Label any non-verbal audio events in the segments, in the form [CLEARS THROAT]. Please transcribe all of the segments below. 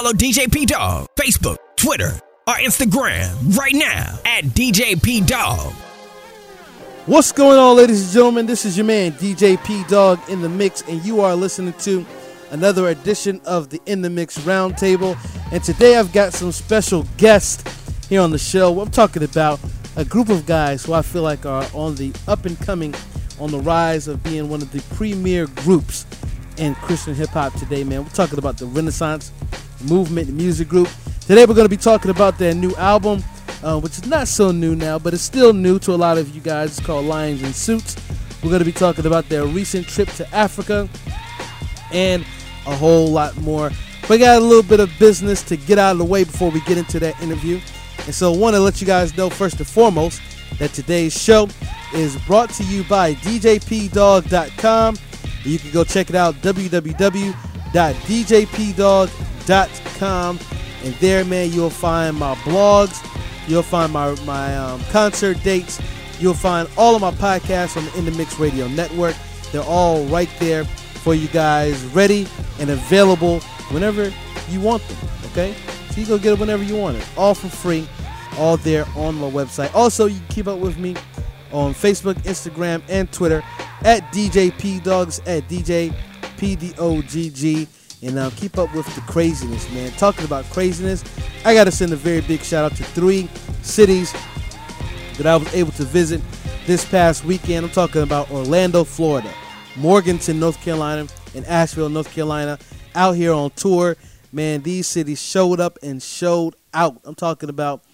Follow DJ P Dog, Facebook, Twitter, or Instagram right now at DJ P Dog. What's going on, ladies and gentlemen? This is your man DJ P Dog in the mix, and you are listening to another edition of the In the Mix Roundtable. And today I've got some special guests here on the show. I'm talking about a group of guys who I feel like are on the up and coming, on the rise of being one of the premier groups in Christian hip hop today, man. We're talking about the Renaissance Movement Music Group. Today we're going to be talking about their new album, uh, which is not so new now, but it's still new to a lot of you guys. It's called Lions and Suits. We're going to be talking about their recent trip to Africa and a whole lot more. We got a little bit of business to get out of the way before we get into that interview. And so I want to let you guys know first and foremost that today's show is brought to you by DJPdog.com. You can go check it out, www.djpdog.com. And there, man, you'll find my blogs, you'll find my, my um, concert dates, you'll find all of my podcasts on the In The Mix Radio Network. They're all right there for you guys, ready and available whenever you want them, okay? So you go get it whenever you want it, all for free, all there on my website. Also, you can keep up with me on Facebook, Instagram, and Twitter at DJ Dogs at DJ PDOGG. And uh, keep up with the craziness, man. Talking about craziness, I got to send a very big shout out to three cities that I was able to visit this past weekend. I'm talking about Orlando, Florida, Morganton, North Carolina, and Asheville, North Carolina. Out here on tour, man, these cities showed up and showed out. I'm talking about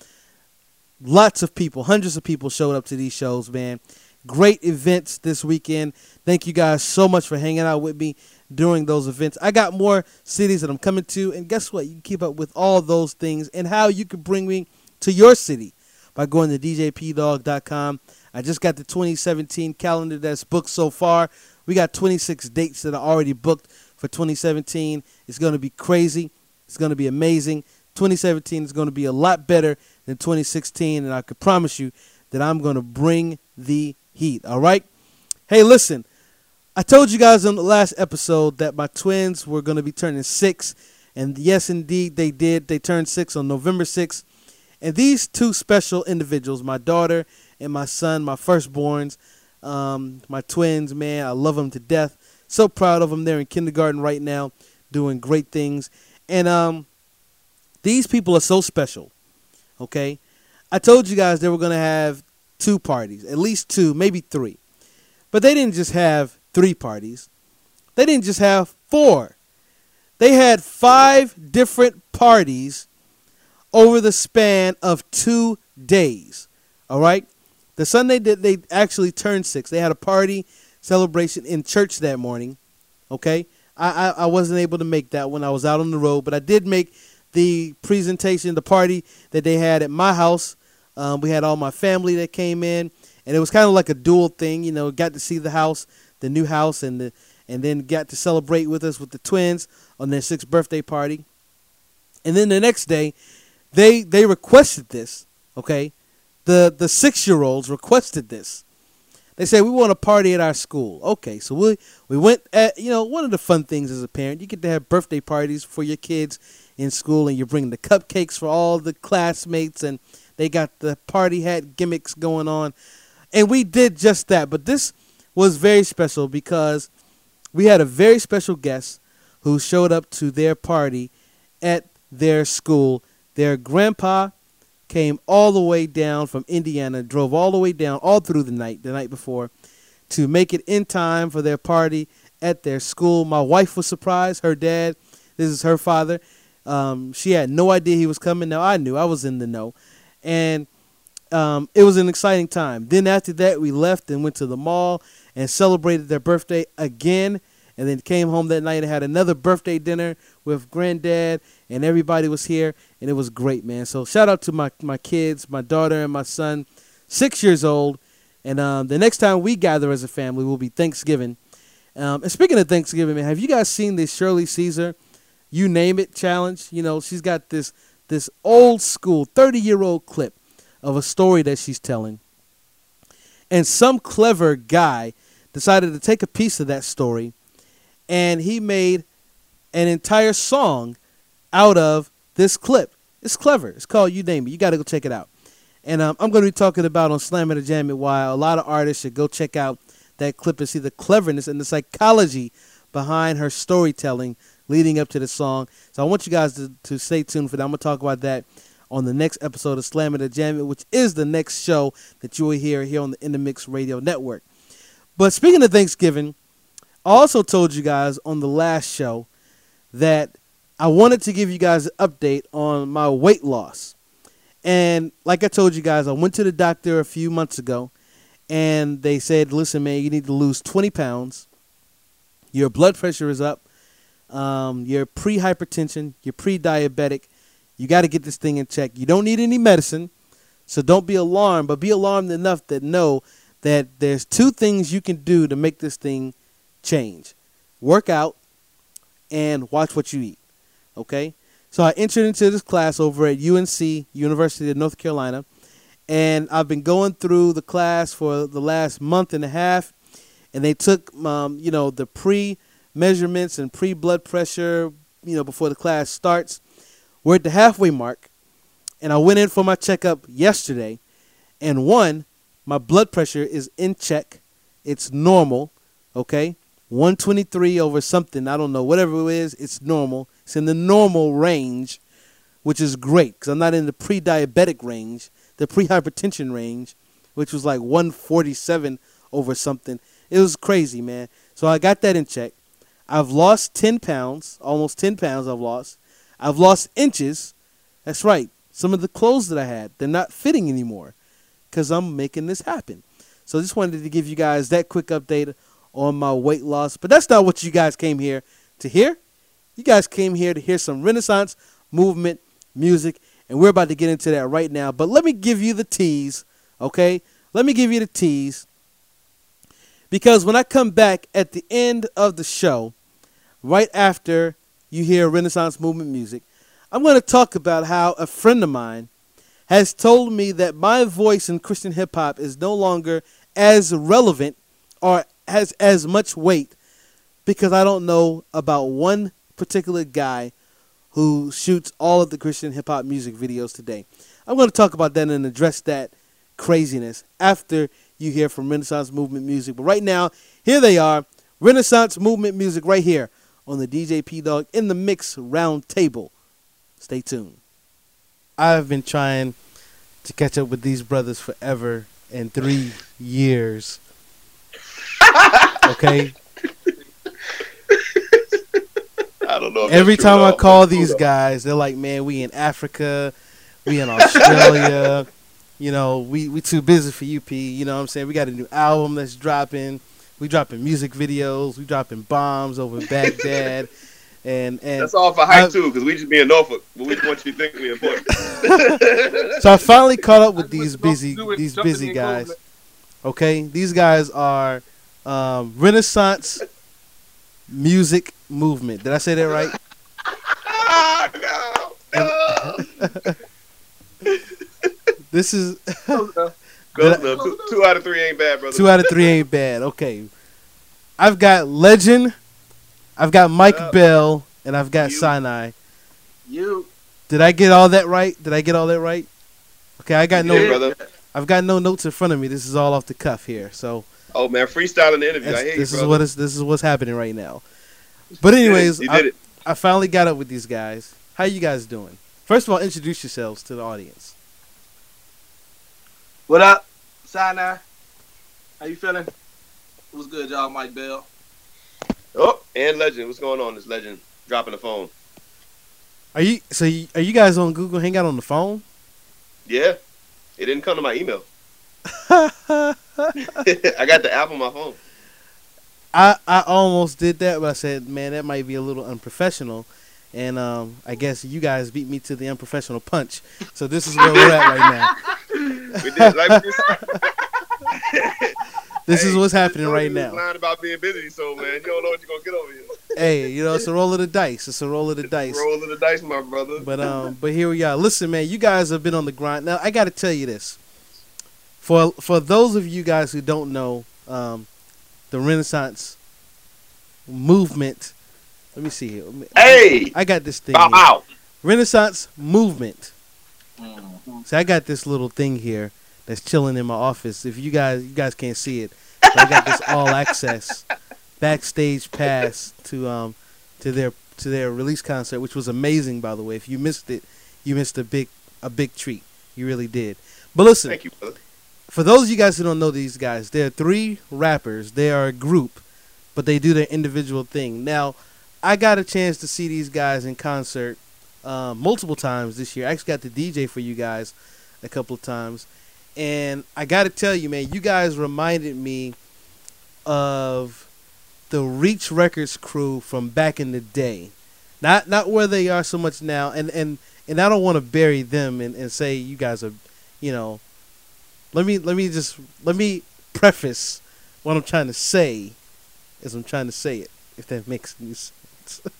lots of people, hundreds of people showed up to these shows, man. Great events this weekend. Thank you guys so much for hanging out with me during those events. I got more cities that I'm coming to, and guess what? You can keep up with all those things and how you can bring me to your city by going to djpdog.com. I just got the 2017 calendar that's booked so far. We got 26 dates that are already booked for 2017. It's going to be crazy. It's going to be amazing. 2017 is going to be a lot better than 2016, and I can promise you that I'm going to bring the heat. All right? Hey, listen. I told you guys on the last episode that my twins were going to be turning six, and yes, indeed, they did. They turned six on November 6th. And these two special individuals, my daughter and my son, my firstborns, um, my twins, man, I love them to death. So proud of them. They're in kindergarten right now, doing great things. And um, these people are so special. Okay, I told you guys they were going to have two parties, at least two, maybe three. But they didn't just have three parties. They didn't just have four. They had five different parties over the span of two days. All right? The Sunday that they actually turned six, they had a party celebration in church that morning. Okay? I, I, I wasn't able to make that when I was out on the road, but I did make the presentation, the party that they had at my house. Um, we had all my family that came in, and it was kind of like a dual thing. You know, got to see the house, the new house, and the and then got to celebrate with us with the twins on their sixth birthday party. And then the next day, they they requested this. Okay, the the six year olds requested this. They said we want a party at our school. Okay, so we we went at you know one of the fun things as a parent you get to have birthday parties for your kids in school and you bring the cupcakes for all the classmates and they got the party hat gimmicks going on. And we did just that. But this was very special because we had a very special guest who showed up to their party at their school. Their grandpa came all the way down from Indiana, drove all the way down all through the night, the night before, to make it in time for their party at their school. My wife was surprised. Her dad, this is her father, um, she had no idea he was coming. Now I knew I was in the know, and um, it was an exciting time. Then after that, we left and went to the mall and celebrated their birthday again. And then came home that night and had another birthday dinner with granddad, and everybody was here, and it was great, man. So shout out to my my kids, my daughter and my son, six years old. And um, the next time we gather as a family will be Thanksgiving. Um, and speaking of Thanksgiving, man, have you guys seen this Shirley Caesar? you name it challenge. You know, she's got this this old school 30 year old clip of a story that she's telling. And some clever guy decided to take a piece of that story and he made an entire song out of this clip. It's clever. It's called You Name It. You got to go check it out. And um, I'm going to be talking about on Slam and Jam It why a lot of artists should go check out that clip and see the cleverness and the psychology behind her storytelling leading up to the song. So I want you guys to, to stay tuned for that. I'm going to talk about that on the next episode of Slam It and Jam It, which is the next show that you will hear here on the In the Mix Radio Network. But speaking of Thanksgiving, I also told you guys on the last show that I wanted to give you guys an update on my weight loss. And like I told you guys, I went to the doctor a few months ago and they said, listen, man, you need to lose 20 pounds. Your blood pressure is up. Um, you're pre hypertension. You're pre diabetic. You got to get this thing in check. You don't need any medicine. So don't be alarmed, but be alarmed enough that know that there's two things you can do to make this thing change work out and watch what you eat. Okay? So I entered into this class over at UNC, University of North Carolina, and I've been going through the class for the last month and a half, and they took, um, you know, the pre measurements and pre blood pressure, you know, before the class starts. We're at the halfway mark, and I went in for my checkup yesterday, and one, my blood pressure is in check. It's normal, okay? 123 over something, I don't know, whatever it is, it's normal. It's in the normal range, which is great because I'm not in the pre diabetic range, the pre hypertension range, which was like 147 over something. It was crazy, man. So I got that in check. I've lost 10 pounds, almost 10 pounds I've lost. I've lost inches. That's right. Some of the clothes that I had, they're not fitting anymore because I'm making this happen. So I just wanted to give you guys that quick update on my weight loss. But that's not what you guys came here to hear. You guys came here to hear some Renaissance movement music, and we're about to get into that right now. But let me give you the tease, okay? Let me give you the tease. Because when I come back at the end of the show, right after you hear Renaissance movement music, I'm going to talk about how a friend of mine has told me that my voice in Christian hip hop is no longer as relevant or has as much weight because I don't know about one particular guy who shoots all of the Christian hip hop music videos today. I'm going to talk about that and address that craziness after you hear from Renaissance Movement Music. But right now, here they are Renaissance Movement Music right here on the DJ P Dog in the Mix Roundtable. Stay tuned. I've been trying to catch up with these brothers forever in three years. Okay? I don't know. if Every time I call these cool, guys, they're like, "Man, we in Africa, we in Australia. [LAUGHS] you know, we we too busy for you, P. You know what I'm saying? We got a new album that's dropping. We dropping music videos. We dropping bombs over Baghdad, [LAUGHS] and and That's all for hype I- too, because we just be in Norfolk, but we just want you to think we important. [LAUGHS] so I finally caught up with these busy these busy guys. Okay, these guys are um, Renaissance music movement. Did I say that right? [LAUGHS] no, no. This is Two, two out of three ain't bad, brother. two out of three ain't bad. Okay, I've got Legend, I've got Mike. Bell, and I've got You. Sinai. You. Did I get all that right? Did I get all that right? Okay, I got You no. did, brother. I've got no notes in front of me. This is all off the cuff here. So Oh man, freestyling the interview. I that's- hear you, this is brother. what is this is what's happening right now. But You did it. anyways, you I- did it. I finally got up with these guys. How you guys doing? First of all, introduce yourselves to the audience. What up, Sinai? How you feeling? What's good, y'all? Mike Bell. Oh, and legend. What's going on? This legend dropping the phone. Are you so? You, are you guys on Google Hangout on the phone? Yeah, it didn't come to my email. [LAUGHS] [LAUGHS] I got the app on my phone. I I almost did that, but I said, man, that might be a little unprofessional. And um, I guess you guys beat me to the unprofessional punch. So this is where we're at right now. [LAUGHS] We did like This [LAUGHS] is what's happening right now. Lying about being busy, so man, you don't know what you're gonna get over here. Hey, you know, it's a roll of the dice. It's a roll of the dice. Roll of the dice, my brother. But um, but here we are. Listen, man, you guys have been on the grind. Now I got to tell you this. For for those of you guys who don't know, um, the Renaissance movement. Let me see here. Let me- hey, I got this thing. bow out. Renaissance Movement. Mm. So I got this little thing here that's chilling in my office. If you guys you guys can't see it, I got this [LAUGHS] all access backstage pass to um to their to their release concert, which was amazing by the way. If you missed it, you missed a big a big treat. You really did. But listen, Thank you, brother. for those of you guys who don't know these guys, they're three rappers. They are a group, but they do their individual thing. Now, I got a chance to see these guys in concert uh, multiple times this year. I actually got to DJ for you guys a couple of times, and I got to tell you, man, you guys reminded me of the Reach Records crew from back in the day. Not not where they are so much now, and and and I don't want to bury them and, and say you guys are, you know, let me let me just let me preface what I'm trying to say as I'm trying to say it, if that makes sense. [LAUGHS]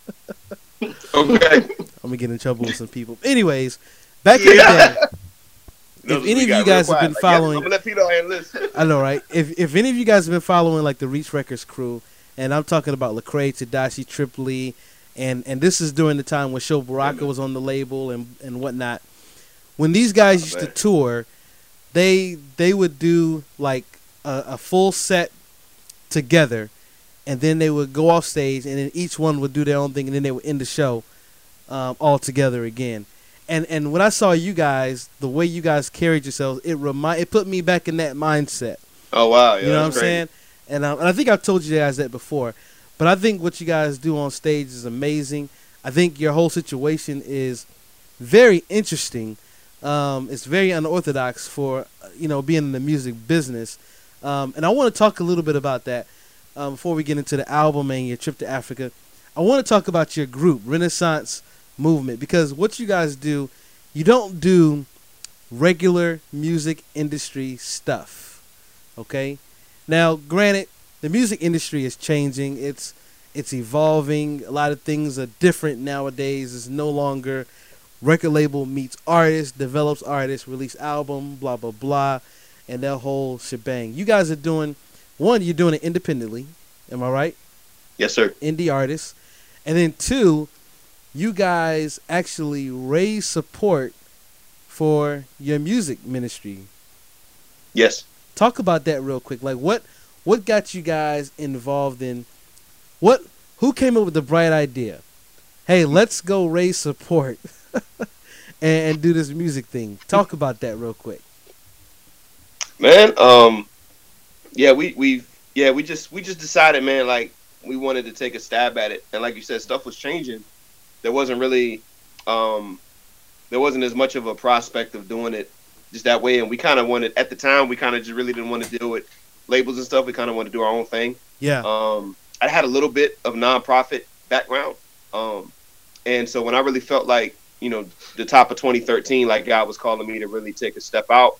Okay. I'm gonna get in trouble with some people. Anyways, back in the day, if any of you guys have been following, let Peter. I know, right? If if any of you guys have been following like the Reach Records crew, and I'm talking about Lecrae, Tedashii, Tripoli, and and this is during the time when Sho Baraka was on the label and and whatnot. When these guys Oh, used to tour, they they would do like a, a full set together, and then they would go off stage, and then each one would do their own thing, and then they would end the show um, all together again. And and when I saw you guys, the way you guys carried yourselves, it remind it put me back in that mindset. Oh wow, yeah, you know what I'm crazy. saying? And, um, and I think I've told you guys that before, but I think what you guys do on stage is amazing. I think your whole situation is very interesting. Um, it's very unorthodox for uh, you know being in the music business, um, and I want to talk a little bit about that um, before we get into the album and your trip to Africa. I want to talk about your group, Renaissance Movement, because what you guys do, you don't do regular music industry stuff. Okay? Now, granted, the music industry is changing. It's it's evolving. A lot of things are different nowadays. It's no longer record label meets artist, develops artist, release album, blah blah blah, and that whole shebang. You guys are doing one, you're doing it independently. Am I right? Yes, sir. indie artists. And then two, you guys actually raise support for your music ministry. Yes. Talk about that real quick. Like what what got you guys involved in what who came up with the bright idea? Hey, let's go raise support [LAUGHS] and, and do this music thing. Talk about that real quick. Man, um, yeah, we we yeah we just we just decided, man, like we wanted to take a stab at it, and like you said, stuff was changing. There wasn't really, um, there wasn't as much of a prospect of doing it just that way, and we kind of wanted at the time we kind of just really didn't want to deal with labels and stuff. We kind of wanted to do our own thing. Yeah. Um, I had a little bit of nonprofit background, um, and so when I really felt like you know the top of 2013, like God was calling me to really take a step out.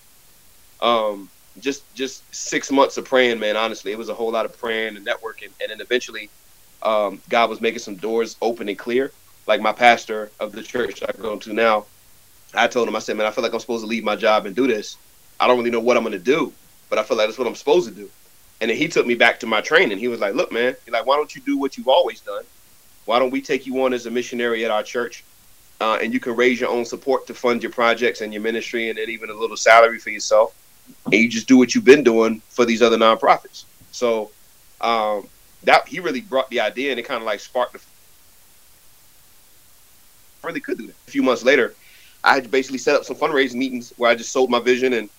Um, just just six months of praying, man. Honestly, it was a whole lot of praying and networking, and then eventually, um, God was making some doors open and clear. Like my pastor of the church I go to now, I told him, I said, man, I feel like I'm supposed to leave my job and do this. I don't really know what I'm going to do, but I feel like that's what I'm supposed to do. And then he took me back to my training. He was like, look, man, he's like, why don't you do what you've always done? Why don't we take you on as a missionary at our church? Uh, and you can raise your own support to fund your projects and your ministry and then even a little salary for yourself. And you just do what you've been doing for these other nonprofits. So um, that he really brought the idea and it kind of like sparked the really could do that. A few months later, I had basically set up some fundraising meetings where I just sold my vision and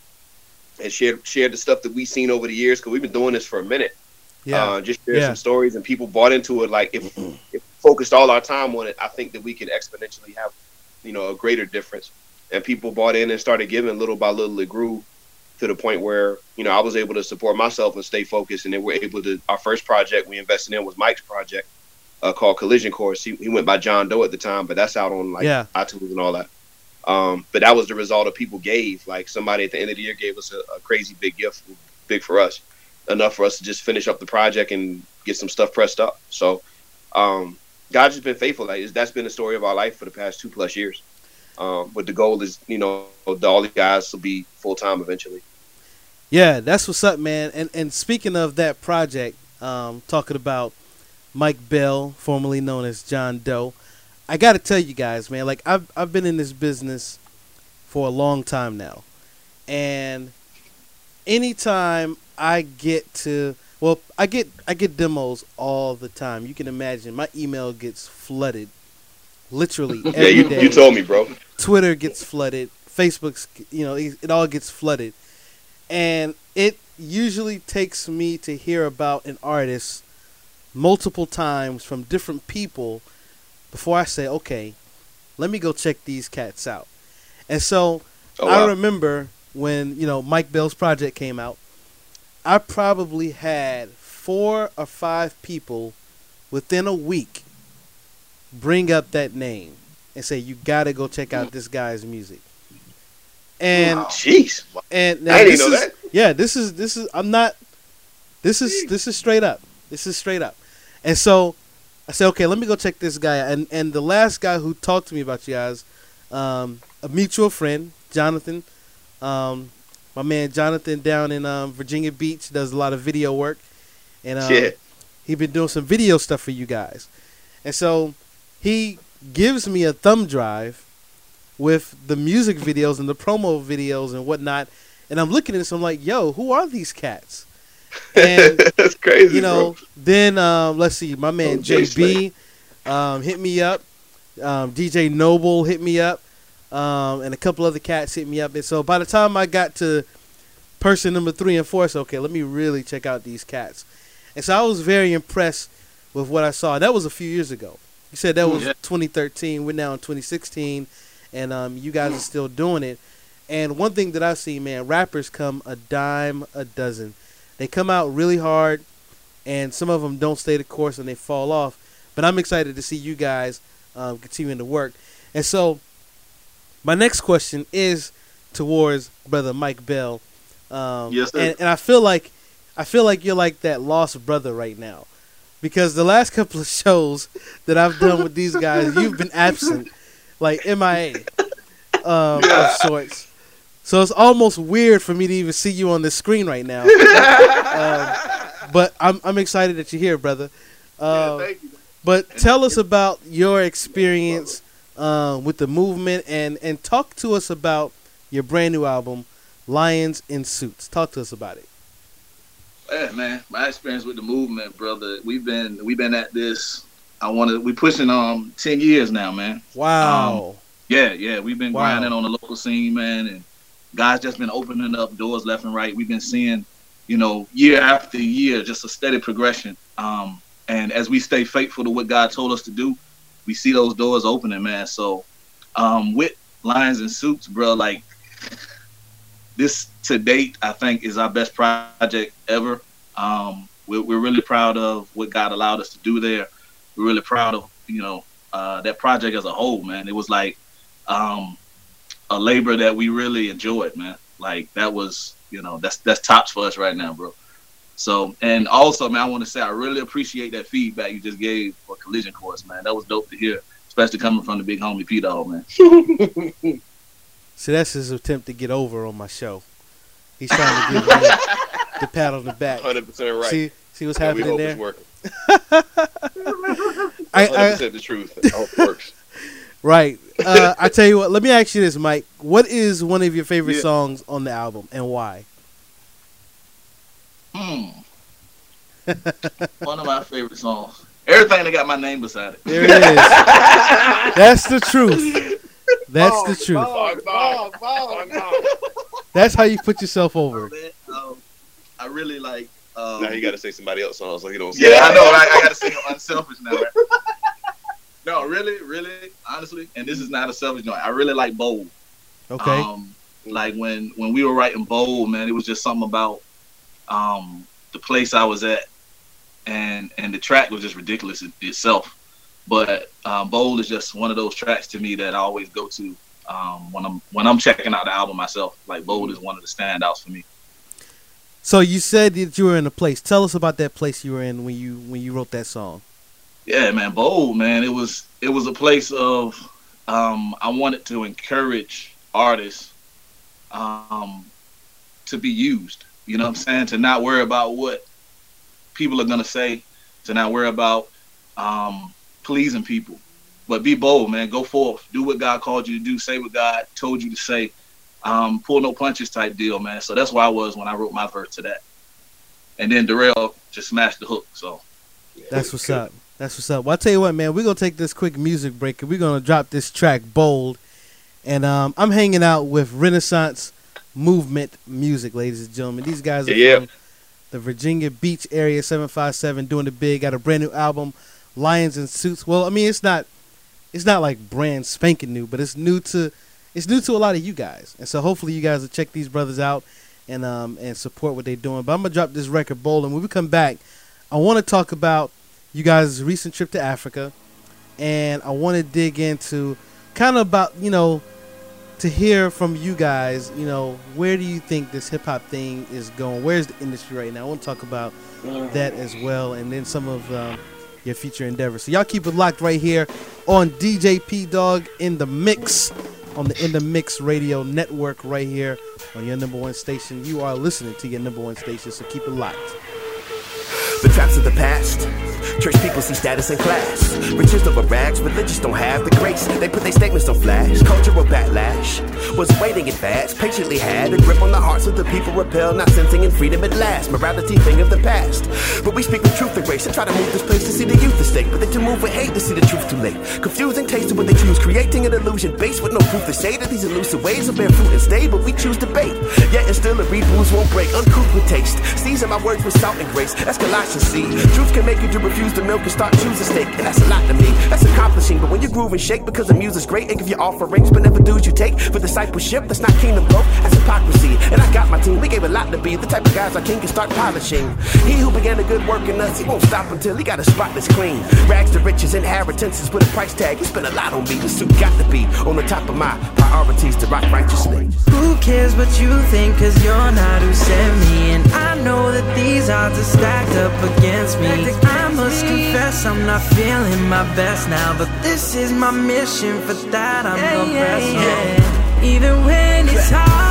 and shared shared the stuff that we've seen over the years because we've been doing this for a minute. Yeah. Uh, just shared Yeah. some stories and people bought into it. Like if if we focused all our time on it, I think that we could exponentially have you know a greater difference. And people bought in and started giving little by little. It grew to the point where you know I was able to support myself and stay focused. And then we're able to. Our first project we invested in was Mike's project uh, called Collision Course. He, he went by John Doe at the time, but that's out on like Yeah. iTunes and all that. Um, but that was the result of people gave. Like somebody at the end of the year gave us a, a crazy big gift, big for us, enough for us to just finish up the project and get some stuff pressed up. So um, God's just been faithful. Like that's been the story of our life for the past two plus years. Um, but the goal is, you know, all the guys will be full time eventually. Yeah, that's what's up, man. And and speaking of that project, um, talking about Mike Bell, formerly known as John Doe, I got to tell you guys, man. Like I've I've been in this business for a long time now, and anytime I get to well, I get I get demos all the time. You can imagine my email gets flooded, literally [LAUGHS] Yeah, you, day. you told me, bro. Twitter gets flooded, Facebook's, you know, it, it all gets flooded. And it usually takes me to hear about an artist multiple times from different people before I say, okay, let me go check these cats out. And so Oh, I remember when, you know, Mike Bell's project came out, I probably had four or five people within a week bring up that name and say, you got to go check out hmm. this guy's music. And Jeez. and I didn't this know is that. yeah, this is this is I'm not this is this is straight up. This is straight up. And so I said, okay, let me go check this guy out. And and the last guy who talked to me about you guys, um, a mutual friend, Jonathan, um, my man Jonathan down in um, Virginia Beach does a lot of video work, and um, Yeah. he been doing some video stuff for you guys. And so he gives me a thumb drive with the music videos and the promo videos and whatnot. And I'm looking at this, I'm like, yo, who are these cats? And [LAUGHS] That's crazy, you know, bro. then um, let's see, my man Oh, JB um, hit me up. Um, DJ Noble hit me up, um, and a couple other cats hit me up. And so by the time I got to person number three and four, I said, okay, let me really check out these cats. And so I was very impressed with what I saw. That was a few years ago. You said that was Yeah. 2013. We're now in 2016, and um, you guys are still doing it. And one thing that I see, man, rappers come a dime a dozen. They come out really hard, and some of them don't stay the course and they fall off. But I'm excited to see you guys um, continuing to work. And so, my next question is towards brother Mike Bell. Um, Yes, sir. And, and I feel like I feel like you're like that lost brother right now, because the last couple of [LAUGHS] shows that I've done with these guys, you've been absent, like MIA, [LAUGHS] um, of sorts. So it's almost weird for me to even see you on the screen right now. [LAUGHS] um, but I'm I'm excited that you're here, brother. Um, thank you. but tell us about your experience uh, with the movement and and talk to us about your brand new album, Lions in Suits. Talk to us about it. Yeah, man, my experience with the movement, brother. We've been we've been at this. I want to. We pushing um ten years now, man. Wow. Yeah, yeah. We've been Wow. grinding on the local scene, man, and guys just been opening up doors left and right. We've been seeing, you know, year after year, just a steady progression. Um, and as we stay faithful to what God told us to do, we see those doors opening, man. So, um, with Lions and Suits, bro, like this to date, I think is our best project ever. Um, we're, we're really proud of what God allowed us to do there. We're really proud of, you know, uh, that project as a whole, man. It was like um, a labor that we really enjoyed, man. Like that was, you know, that's that's tops for us right now, bro. So, and also, man, I want to say I really appreciate that feedback you just gave for Collision Course, man. That was dope to hear, especially coming from the big homie P Dog, man. [LAUGHS] So that's his attempt to get over on my show. He's trying to give me the pat on the back. 100% right. See, see what's And we happening hope there. it's working. I, 100% I, the truth. I it works. [LAUGHS] right. Uh, I tell you what. Let me ask you this, Mike. What is one of your favorite Yeah. songs on the album, and why? Hmm. One of my favorite songs. Everything that got my name beside it. There it is. [LAUGHS] That's the truth. That's the truth. Bog, bog, bog, bog. That's how you put yourself over. Man, um, I really like. Um, Now you got to say somebody else songs like you don't say. Yeah, I know. I, I got to sing unselfish now. Right? [LAUGHS] no, really, really, honestly, and this is not a selfish note. I really like bold. Okay. Um, like when when we were writing bold, man, it was just something about um the place I was at, and and the track was just ridiculous in itself. But um, bold is just one of those tracks to me that I always go to um, when I'm when I'm checking out the album myself. Like bold is one of the standouts for me. So you said that you were in a place. Tell us about that place you were in when you when you wrote that song. Yeah, man, bold, man. It was it was a place of um, I wanted to encourage artists um, to be used. You know what I'm saying? To not worry about what people are gonna say. To not worry about um, pleasing people. but be bold, man. Go forth, do what God called you to do, say what God told you to say. Um, pull no punches type deal, man. So that's where I was when I wrote my verse to that. And then Darrell just smashed the hook. So that's what's up. That's what's up. Well, I'll tell you what, man. We're gonna take this quick music break and we're gonna drop this track bold. And um, I'm hanging out with Renaissance Movement Music, ladies and gentlemen. These guys are Yeah. from the Virginia Beach area, 757, doing it big. Got a brand new album, Lions and Suits. Well, I mean, it's not, it's not like brand spanking new, but it's new to, it's new to a lot of you guys. And so hopefully you guys will check these brothers out and um and support what they're doing. But I'm gonna drop this record bold, and when we come back, I want to talk about you guys' recent trip to Africa, and I want to dig into kind of about you know to hear from you guys. You know, where do you think this hip hop thing is going? Where's the industry right now? I want to talk about that as well, and then some of um, your future endeavors. So y'all keep it locked right here on DJ P Dog in the mix on the In the Mix Radio Network right here on your number one station. You are listening to your number one station, so keep it locked. The traps of the past. Church people see status and class. Riches over rags, religious don't have the grace. They put their statements on flash. Cultural backlash was waiting advance. Patiently had a grip on the hearts of the people repelled, not sensing in freedom at last. Morality thing of the past. But we speak with truth and grace and try to move this place to see the youth at stake. But they to move with hate to see the truth too late. Confusing taste of what they choose, creating an illusion based with no proof to say that these elusive ways will bear fruit and stay. But we choose debate. Yet and still the rebounds won't break. Uncouth with taste. Season my words with salt and grace. That's Colossians C. Truth can make you to refuse the milk and start choosing steak. And that's a lot to me. That's accomplishing. But when you groove and shake because the music's great and give you offerings, but never dues you take for discipleship, that's not kingdom growth. That's hypocrisy. And I got my team. We gave a lot to be the type of guys our king can start polishing. He who began a good work in us, he won't stop until he got a spotless clean. Rags to riches, inheritances with a price tag. He spent a lot on me. The suit got to be on the top of my priorities to rock righteously. Who cares what you think, cause you're not who sent me And I know that these odds are stacked up against me. I must confess I'm not feeling my best now. But this is my mission, for that I'm gonna press on. Even when it's [LAUGHS] hard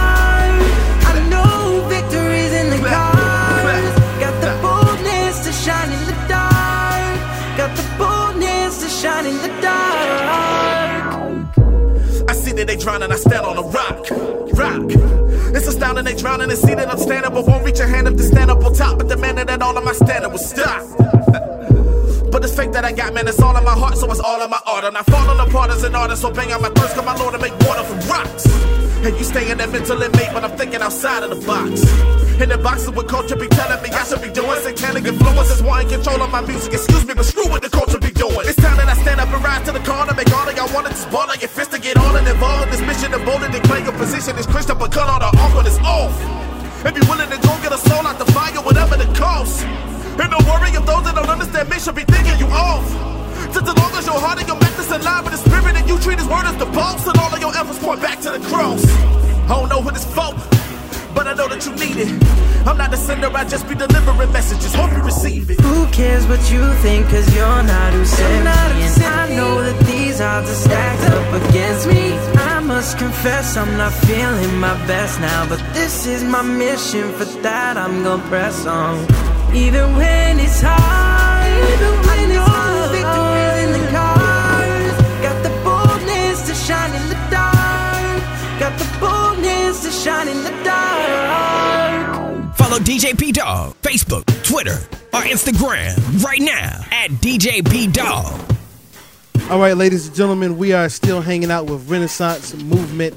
drowning, I stand on a rock. Rock. It's astounding they drowning and see that I'm standing, but won't reach a hand up to stand up on top. But demanding that all of my standing will stop. It's fake that I got, man. It's all in my heart, so it's all in my art. And I falling apart as an artist, so bang on my thirst, come my Lord to make water from rocks. And you stay in that mental inmate, but I'm thinking outside of the box. In the boxes with culture be telling me I should be doing satanic influences, wanting control of my music. Excuse me, but screw what the culture be doing. It's time that I stand up and rise to the corner, make all of y'all want to just ball on your fist to get on and involved in this mission and bold and declare your position is Christian, but cut all the awkward is off. And be willing to go get a soul out the fire, whatever the cost. And don't worry if those that don't understand me should be thinking you off. Just as long as your heart and your methods align with the spirit and you treat his word as the boss, and all of your efforts point back to the cross. I don't know what it's for, but I know that you need it. I'm not a sender, I just be delivering messages. Hope you receive it. Who cares what you think, cause you're not who sent me And I know that these odds are stacked up against me I must confess I'm not feeling my best now But this is my mission, for that I'm gonna press on Even when it's hard I know victory's in the cards Got the boldness to shine in the dark Got the boldness to shine in the dark Follow DJ P Dog, Facebook, Twitter, or Instagram right now at DJ P Dog. All right, ladies and gentlemen, we are still hanging out with Renaissance Movement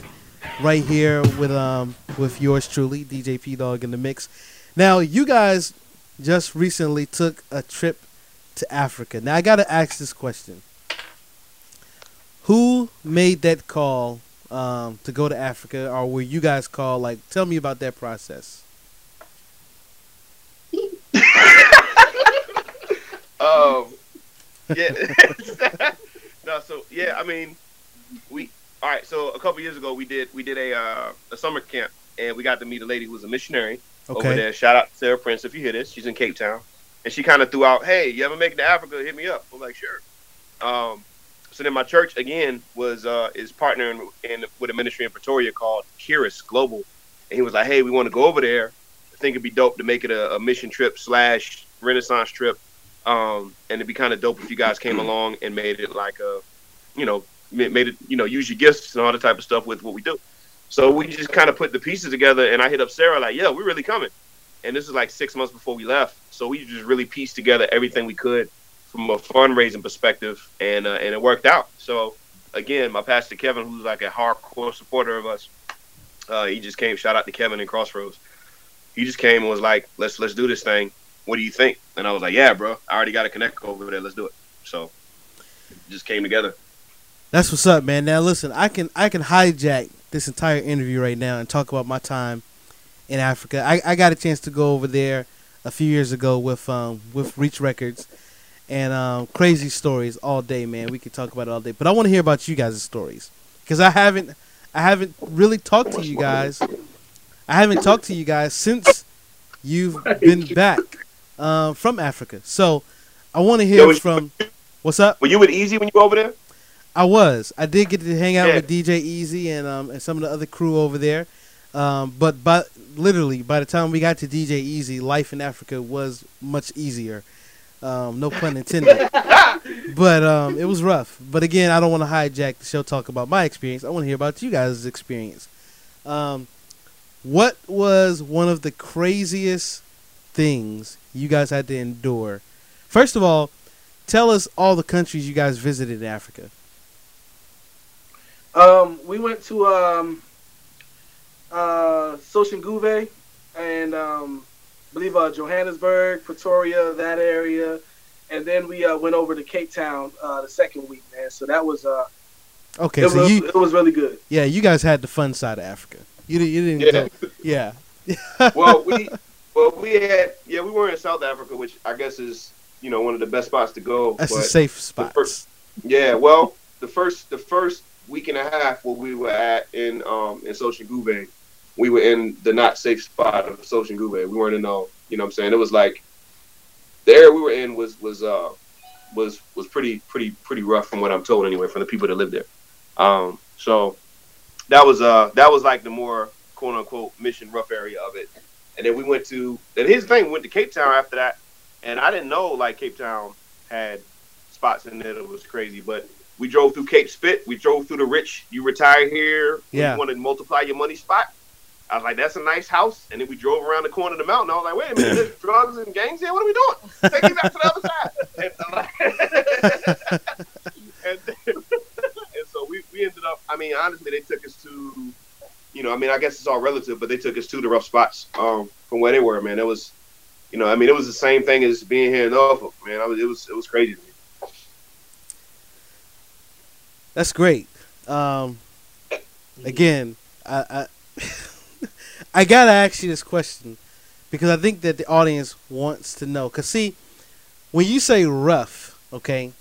right here with um with yours truly, DJ P Dog in the mix. Now, you guys just recently took a trip to Africa. Now, I got to ask this question: Who made that call um, to go to Africa, or were you guys called? Like, tell me about that process. [LAUGHS] Um, yeah. [LAUGHS] no, so yeah, I mean, we all right. So a couple years ago, we did we did a uh, a summer camp, and we got to meet a lady who was a missionary over there. Shout out to Sarah Prince if you hear this. She's in Cape Town, and she kind of threw out, "Hey, you ever make it to Africa? Hit me up." I'm like, "Sure." Um, so then my church again was uh, is partnering in with a ministry in Pretoria called Kiris Global, and he was like, "Hey, we want to go over there. I think it'd be dope to make it a, a mission trip slash Renaissance trip." Um, and it'd be kind of dope if you guys came along and made it like a you know, made it, you know, use your gifts and all that type of stuff with what we do. So we just kind of put the pieces together, and I hit up Sarah like, "Yeah, we're really coming." And this is like six months before we left, so we just really pieced together everything we could from a fundraising perspective, and uh, and it worked out. So again, my pastor Kevin, who's like a hardcore supporter of us, uh, he just came. Shout out to Kevin in Crossroads. He just came and was like, "Let's let's do this thing. What do you think?" And I was like, "Yeah, bro. I already got a connect over there. Let's do it." So it just came together. That's what's up, man. Now listen, I can I can hijack this entire interview right now and talk about my time in Africa. I, I got a chance to go over there a few years ago with um with Reach Records and um crazy stories all day, man. We could talk about it all day. But I want to hear about you guys' stories because I haven't I haven't really talked to you guys. I haven't talked to you guys since you've been back um, from Africa. So I want to hear Yo, from what's up. Were you with Easy when you were over there? I was. I did get to hang out Yeah. with DJ Easy and um and some of the other crew over there. Um, but but literally by the time we got to DJ Easy, life in Africa was much easier. Um, no pun intended. [LAUGHS] but um, it was rough. But again, I don't want to hijack the show talk about my experience. I want to hear about you guys' experience. Um, what was one of the craziest things you guys had to endure? First of all, tell us all the countries you guys visited in Africa. Um, we went to um, uh, Soshanguve and um, I believe uh, Johannesburg, Pretoria, that area, and then we uh, went over to Cape Town uh, the second week, man. So that was uh, Okay, it, so was, you it was really good. yeah, you guys had the fun side of Africa. You didn't you didn't Yeah. go, yeah. [LAUGHS] well, we [LAUGHS] well we had yeah we were in South Africa, which I guess is you know one of the best spots to go. That's but the safe spots. first- yeah, well the first the first week and a half where we were at in um in Soshanguve, we were in the not safe spot of Soshanguve. We weren't in no you know what I'm saying it was like the area we were in was was uh was was pretty pretty pretty rough from what I'm told anyway from the people that lived there. Um, so that was uh that was like the more quote unquote mission rough area of it. And then we went to and his thing, we went to Cape Town after that, and I didn't know like Cape Town had spots in there that was crazy, but we drove through Cape Spit, we drove through the rich, you retire here, Yeah. you want to multiply your money spot. I was like, that's a nice house. And then we drove around the corner of the mountain. I was like, wait a minute, there's [CLEARS THROAT] drugs and gangs here? What are we doing? Take me back to the other side. And, I'm like- [LAUGHS] and, then- and so we, we ended up, I mean, honestly, they took us to, you know, I mean, I guess it's all relative, but they took us to the rough spots um, from where they were, man. It was, you know, I mean, it was the same thing as being here in Norfolk, man. I was, it was, it was crazy to me. That's great. Um, again, I I, [LAUGHS] I gotta ask you this question because I think that the audience wants to know. Cause see, when you say rough, okay,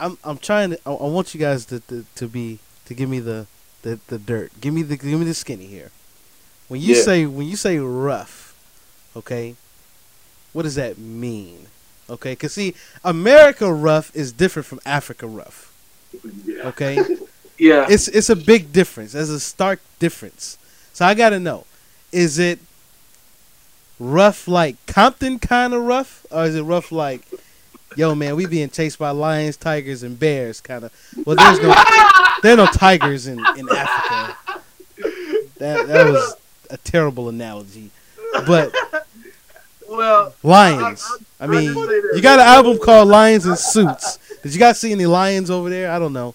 I'm I'm trying to. I, I want you guys to, to to be to give me the the, the dirt. Give me the give me the skinny here. When you Yeah. say when you say rough, okay, what does that mean? Okay, cause see, America rough is different from Africa rough. Okay, [LAUGHS] Yeah. it's it's a big difference. There's a stark difference. So I gotta know, is it rough like Compton kind of rough, or is it rough like, yo man, we being chased by lions, tigers, and bears kind of? Well, there's no there are no tigers in in Africa. That that was a terrible analogy, but well, lions. I I mean, just say you got an album called Lions and Suits. Did you guys see any lions over there? I don't know.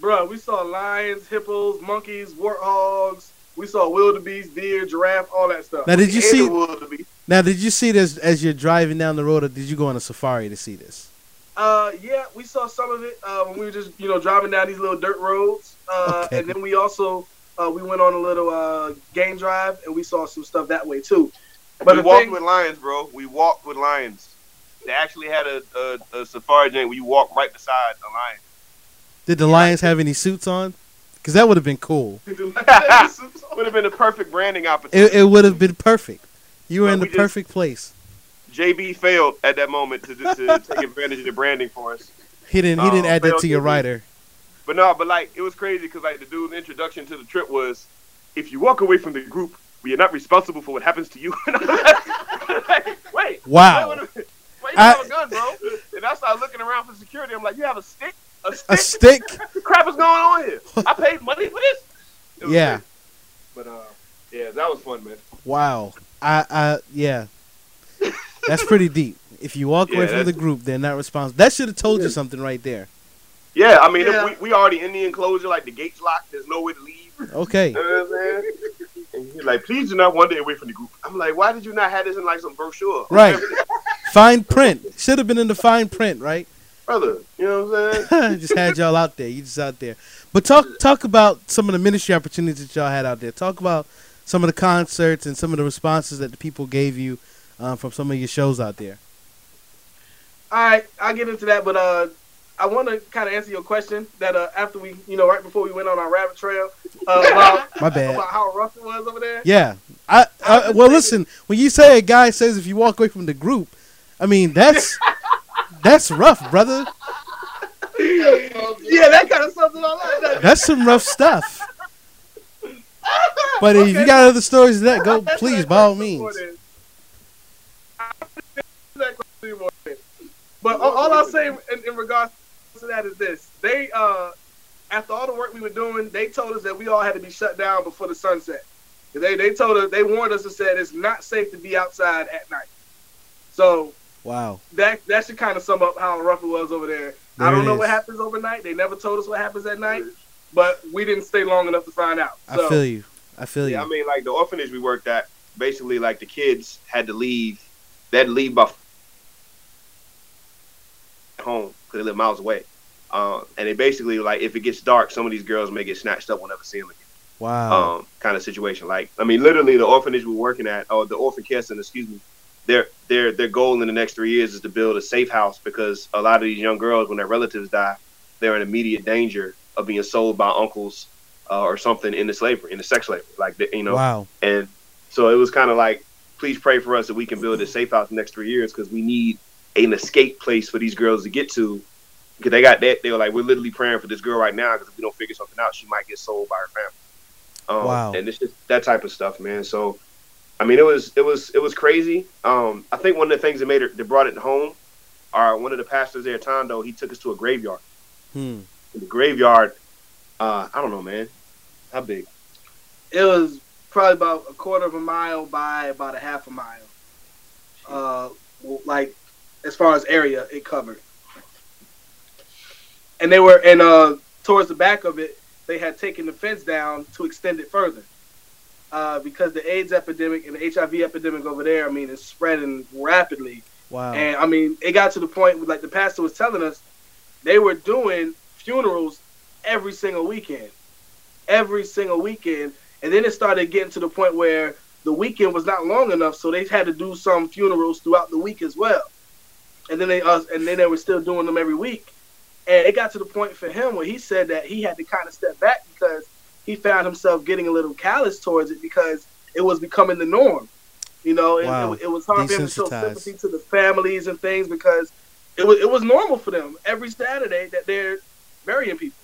bro, we saw lions, hippos, monkeys, warthogs. We saw wildebeest, deer, giraffe, all that stuff. Now, did you And see? wildebeest. Now, did you see this as you're driving down the road, or did you go on a safari to see this? Uh, yeah, we saw some of it uh, when we were just you know driving down these little dirt roads, uh, Okay. and then we also uh, we went on a little uh, game drive and we saw some stuff that way too. But we walked thing, with lions, bro. We walked with lions. They actually had a, a, a safari joint where you walk right beside the lion. Did the lions have any suits on? Because that would have been cool. [LAUGHS] Would have been a perfect branding opportunity. It, it would have been perfect. You were But in the we just- perfect place. JB failed at that moment to, to, to [LAUGHS] take advantage of the branding for us. He didn't. He didn't Oh, add that to your JB. rider. But no, but like it was crazy because like the dude's introduction to the trip was, if you walk away from the group, we are not responsible for what happens to you. And I'm like, like, wait, Wow. Wait, wait, wait, you I- have a gun, bro. And I started looking around for security. I'm like, you have a stick? A stick? A stick? [LAUGHS] the crap is going on here? [LAUGHS] I paid money for this. Yeah. crazy. But uh, yeah, that was fun, man. Wow. I, I, yeah. That's pretty deep. If you walk [LAUGHS] away from the group, they're not responsible. That should have told you something right there. Yeah, I mean, Yeah. If we, we already in the enclosure, like the gates locked. There's no way to leave. Okay. You know what I'm saying? And he's like, please do not one day away from the group. I'm like, why did you not have this in like some brochure? Right. Fine print. Should have been in the fine print, right? Brother, you know what I'm saying? [LAUGHS] just had y'all out there. You just out there. But talk talk about some of the ministry opportunities that y'all had out there. Talk about some of the concerts and some of the responses that the people gave you um, from some of your shows out there. All right, I'll get into that, but uh, I want to kind of answer your question that uh, after we, you know, right before we went on our rabbit trail uh, [LAUGHS] about My bad. about how rough it was over there. Yeah. I, I well listen, when you say a guy says if you walk away from the group, I mean that's that's rough, brother. Yeah, that kind of sums it all up. That's some rough stuff. But if you got other stories to that, go [LAUGHS] please by all means. then. That question for then. But all, all I'll say in, in regards to that is this: they, uh, after all the work we were doing, they told us that we all had to be shut down before the sunset. They they told us they warned us and said it's not safe to be outside at night. So Wow. that that should kind of sum up how rough it was over there. There I don't know is. what happens overnight. They never told us what happens at night, but we didn't stay long enough to find out. So, I feel you. I feel you. Yeah, I mean, like the orphanage we worked at, basically, like the kids had to leave. They had to leave by home because they live miles away. Uh, and they basically like if it gets dark, some of these girls may get snatched up. We'll never see them again. wow. Um, kind of situation. Like I mean, literally, the orphanage we're working at, or the orphan care center, excuse me. Their their their goal in the next three years is to build a safe house because a lot of these young girls, when their relatives die, they're in immediate danger of being sold by uncles uh, or something into slavery, into sex slavery. Like the- you know, wow. and so it was kind of like, please pray for us that we can build a safe house in the next three years because we need an escape place for these girls to get to. Because they got that, they were like, we're literally praying for this girl right now because if we don't figure something out, she might get sold by her family. Um, Wow. And it's just that type of stuff, man. So, I mean, it was it was it was crazy. Um, I think one of the things that made it that brought it home, are one of the pastors there, Tondo, he took us to a graveyard. Hmm. The graveyard, uh, I don't know, man, how big? it was probably about a quarter of a mile by about a half a mile. Uh, like as far as area it covered, and they were and uh towards the back of it, they had taken the fence down to extend it further. Uh, because the AIDS epidemic and the HIV epidemic over there, I mean, is spreading rapidly. Wow. And I mean, it got to the point where, like the pastor was telling us, they were doing funerals every single weekend, every single weekend. And then it started getting to the point where the weekend was not long enough, so they had to do some funerals throughout the week as well. And then they uh, and then they were still doing them every week. And it got to the point for him where he said that he had to kind of step back because he found himself getting a little callous towards it because it was becoming the norm. You know, it, Wow. it, it was hard for him to show sympathy to the families and things because it was it was normal for them every Saturday that they're burying people.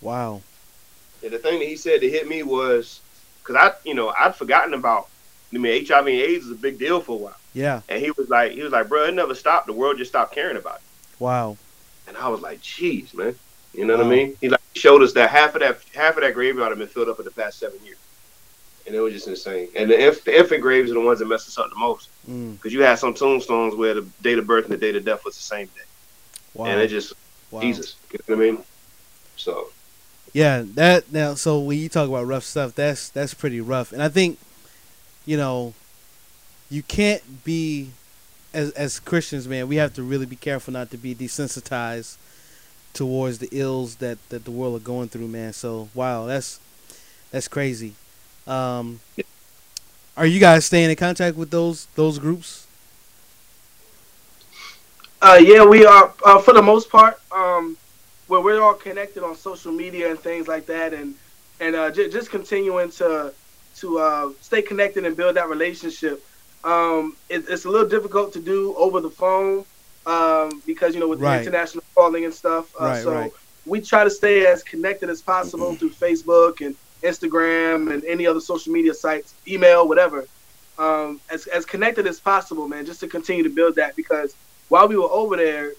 wow. And the thing that he said that hit me was because I, you know, I'd forgotten about. I mean, HIV and AIDS is a big deal for a while, Yeah. and he was like, he was like, bro, it never stopped. The world just stopped caring about it. Wow. And I was like, jeez, man, you know what I mean? He like showed us that half of that half of that graveyard had been filled up in the past seven years, and it was just insane. And the, inf- the infant graves are the ones that mess us up the most Mm. because you had some tombstones where the date of birth and the date of death was the same day, Wow. and it just wow. Jesus, you know what I mean? So Yeah, that now. So when you talk about rough stuff, that's that's pretty rough, and I think, you know, you can't be, as as Christians, man, we have to really be careful not to be desensitized towards the ills that that the world are going through, man. So wow, that's that's crazy. Um, are you guys staying in contact with those those groups? Uh, yeah, we are uh, for the most part. Um, where we're all connected on social media and things like that, and and uh, j- just continuing to to uh, stay connected and build that relationship. Um, it, it's a little difficult to do over the phone um, because you know with Right. the international calling and stuff. Uh, Right, so right. we try to stay as connected as possible through Facebook and Instagram and any other social media sites, email, whatever. Um, as as connected as possible, man, just to continue to build that because while we were over there,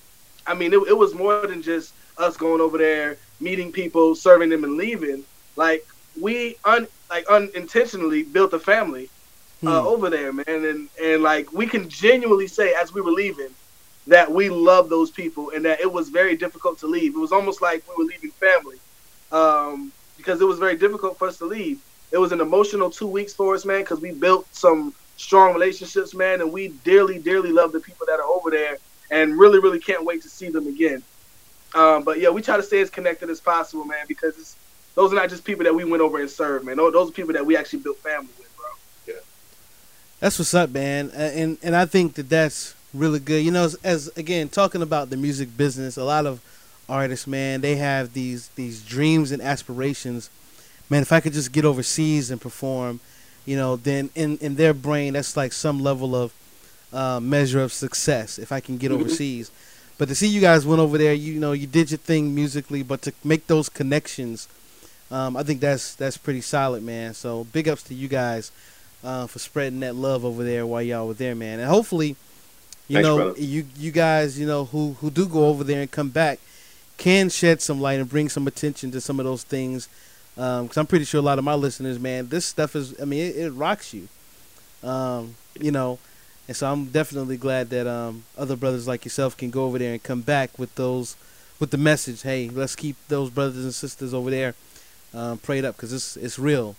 I mean, it, it was more than just us going over there, meeting people, serving them, and leaving. Like we un like unintentionally built a family uh, Hmm. over there, man, and and like we can genuinely say as we were leaving that we love those people and that it was very difficult to leave. It was almost like we were leaving family um, because it was very difficult for us to leave. It was an emotional two weeks for us, man, because we built some strong relationships, man, and we dearly, dearly love the people that are over there and really, really can't wait to see them again. Um, but yeah, we try to stay as connected as possible, man, because those are not just people that we went over and served, man. Those are people that we actually built family with, bro. Yeah. That's what's up, man. And and I think that that's really good. You know, as, as again talking about the music business, a lot of artists, man, they have these these dreams and aspirations. Man, if I could just get overseas and perform, you know, then in in their brain that's like some level of uh, measure of success. If I can get Mhm. overseas, but to see you guys went over there, you know, you did your thing musically, but to make those connections, um, I think that's that's pretty solid, man. So big ups to you guys uh, for spreading that love over there while y'all were there, man. And hopefully, you Thanks, know, brother. you you guys, you know, who who do go over there and come back, can shed some light and bring some attention to some of those things. Because I'm pretty sure a lot of my listeners, man, this stuff is, I mean, it, it rocks you. Um, you know, and so I'm definitely glad that um, other brothers like yourself can go over there and come back with those, with the message. Hey, let's keep those brothers and sisters over there um, prayed up because it's it's real.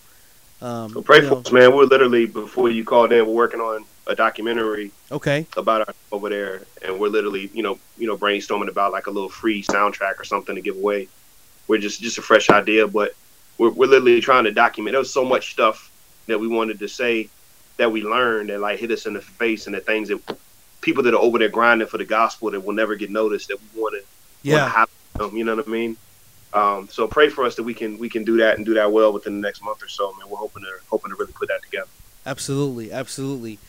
Um, So pray you for us, man. We're literally before you called in, we're working on a documentary Okay. about our over there, and we're literally, you know, you know, brainstorming about like a little free soundtrack or something to give away. We're just just a fresh idea, but we're we're literally trying to document. There was so much stuff that we wanted to say that we learned and like hit us in the face, and the things that people that are over there grinding for the gospel that will never get noticed that we want to Yeah. highlight them, you know what I mean? Um, so pray for us that we can we can do that and do that well within the next month or so, man. We're hoping to hoping to really put that together. Absolutely, absolutely.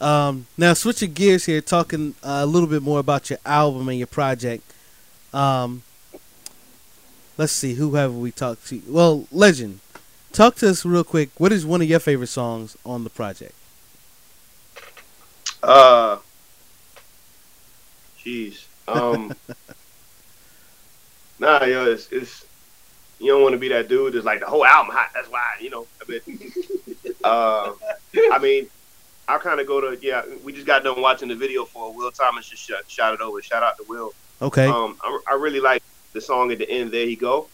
Um, now switching gears here, talking uh, a little bit more about your album and your project. Um, let's see, who have we talked to? Well, Legend, talk to us real quick. What is one of your favorite songs on the project? Uh, jeez. Um, [LAUGHS] nah, yo, it's, it's you don't want to be that dude that's like the whole album hot. That's why you know. I mean, [LAUGHS] uh, I mean, I kind of go to yeah. We just got done watching the video for Will Thomas just shot, shot it over. Shout out to Will. Okay, Um, I, I really like the song at the end. There he go.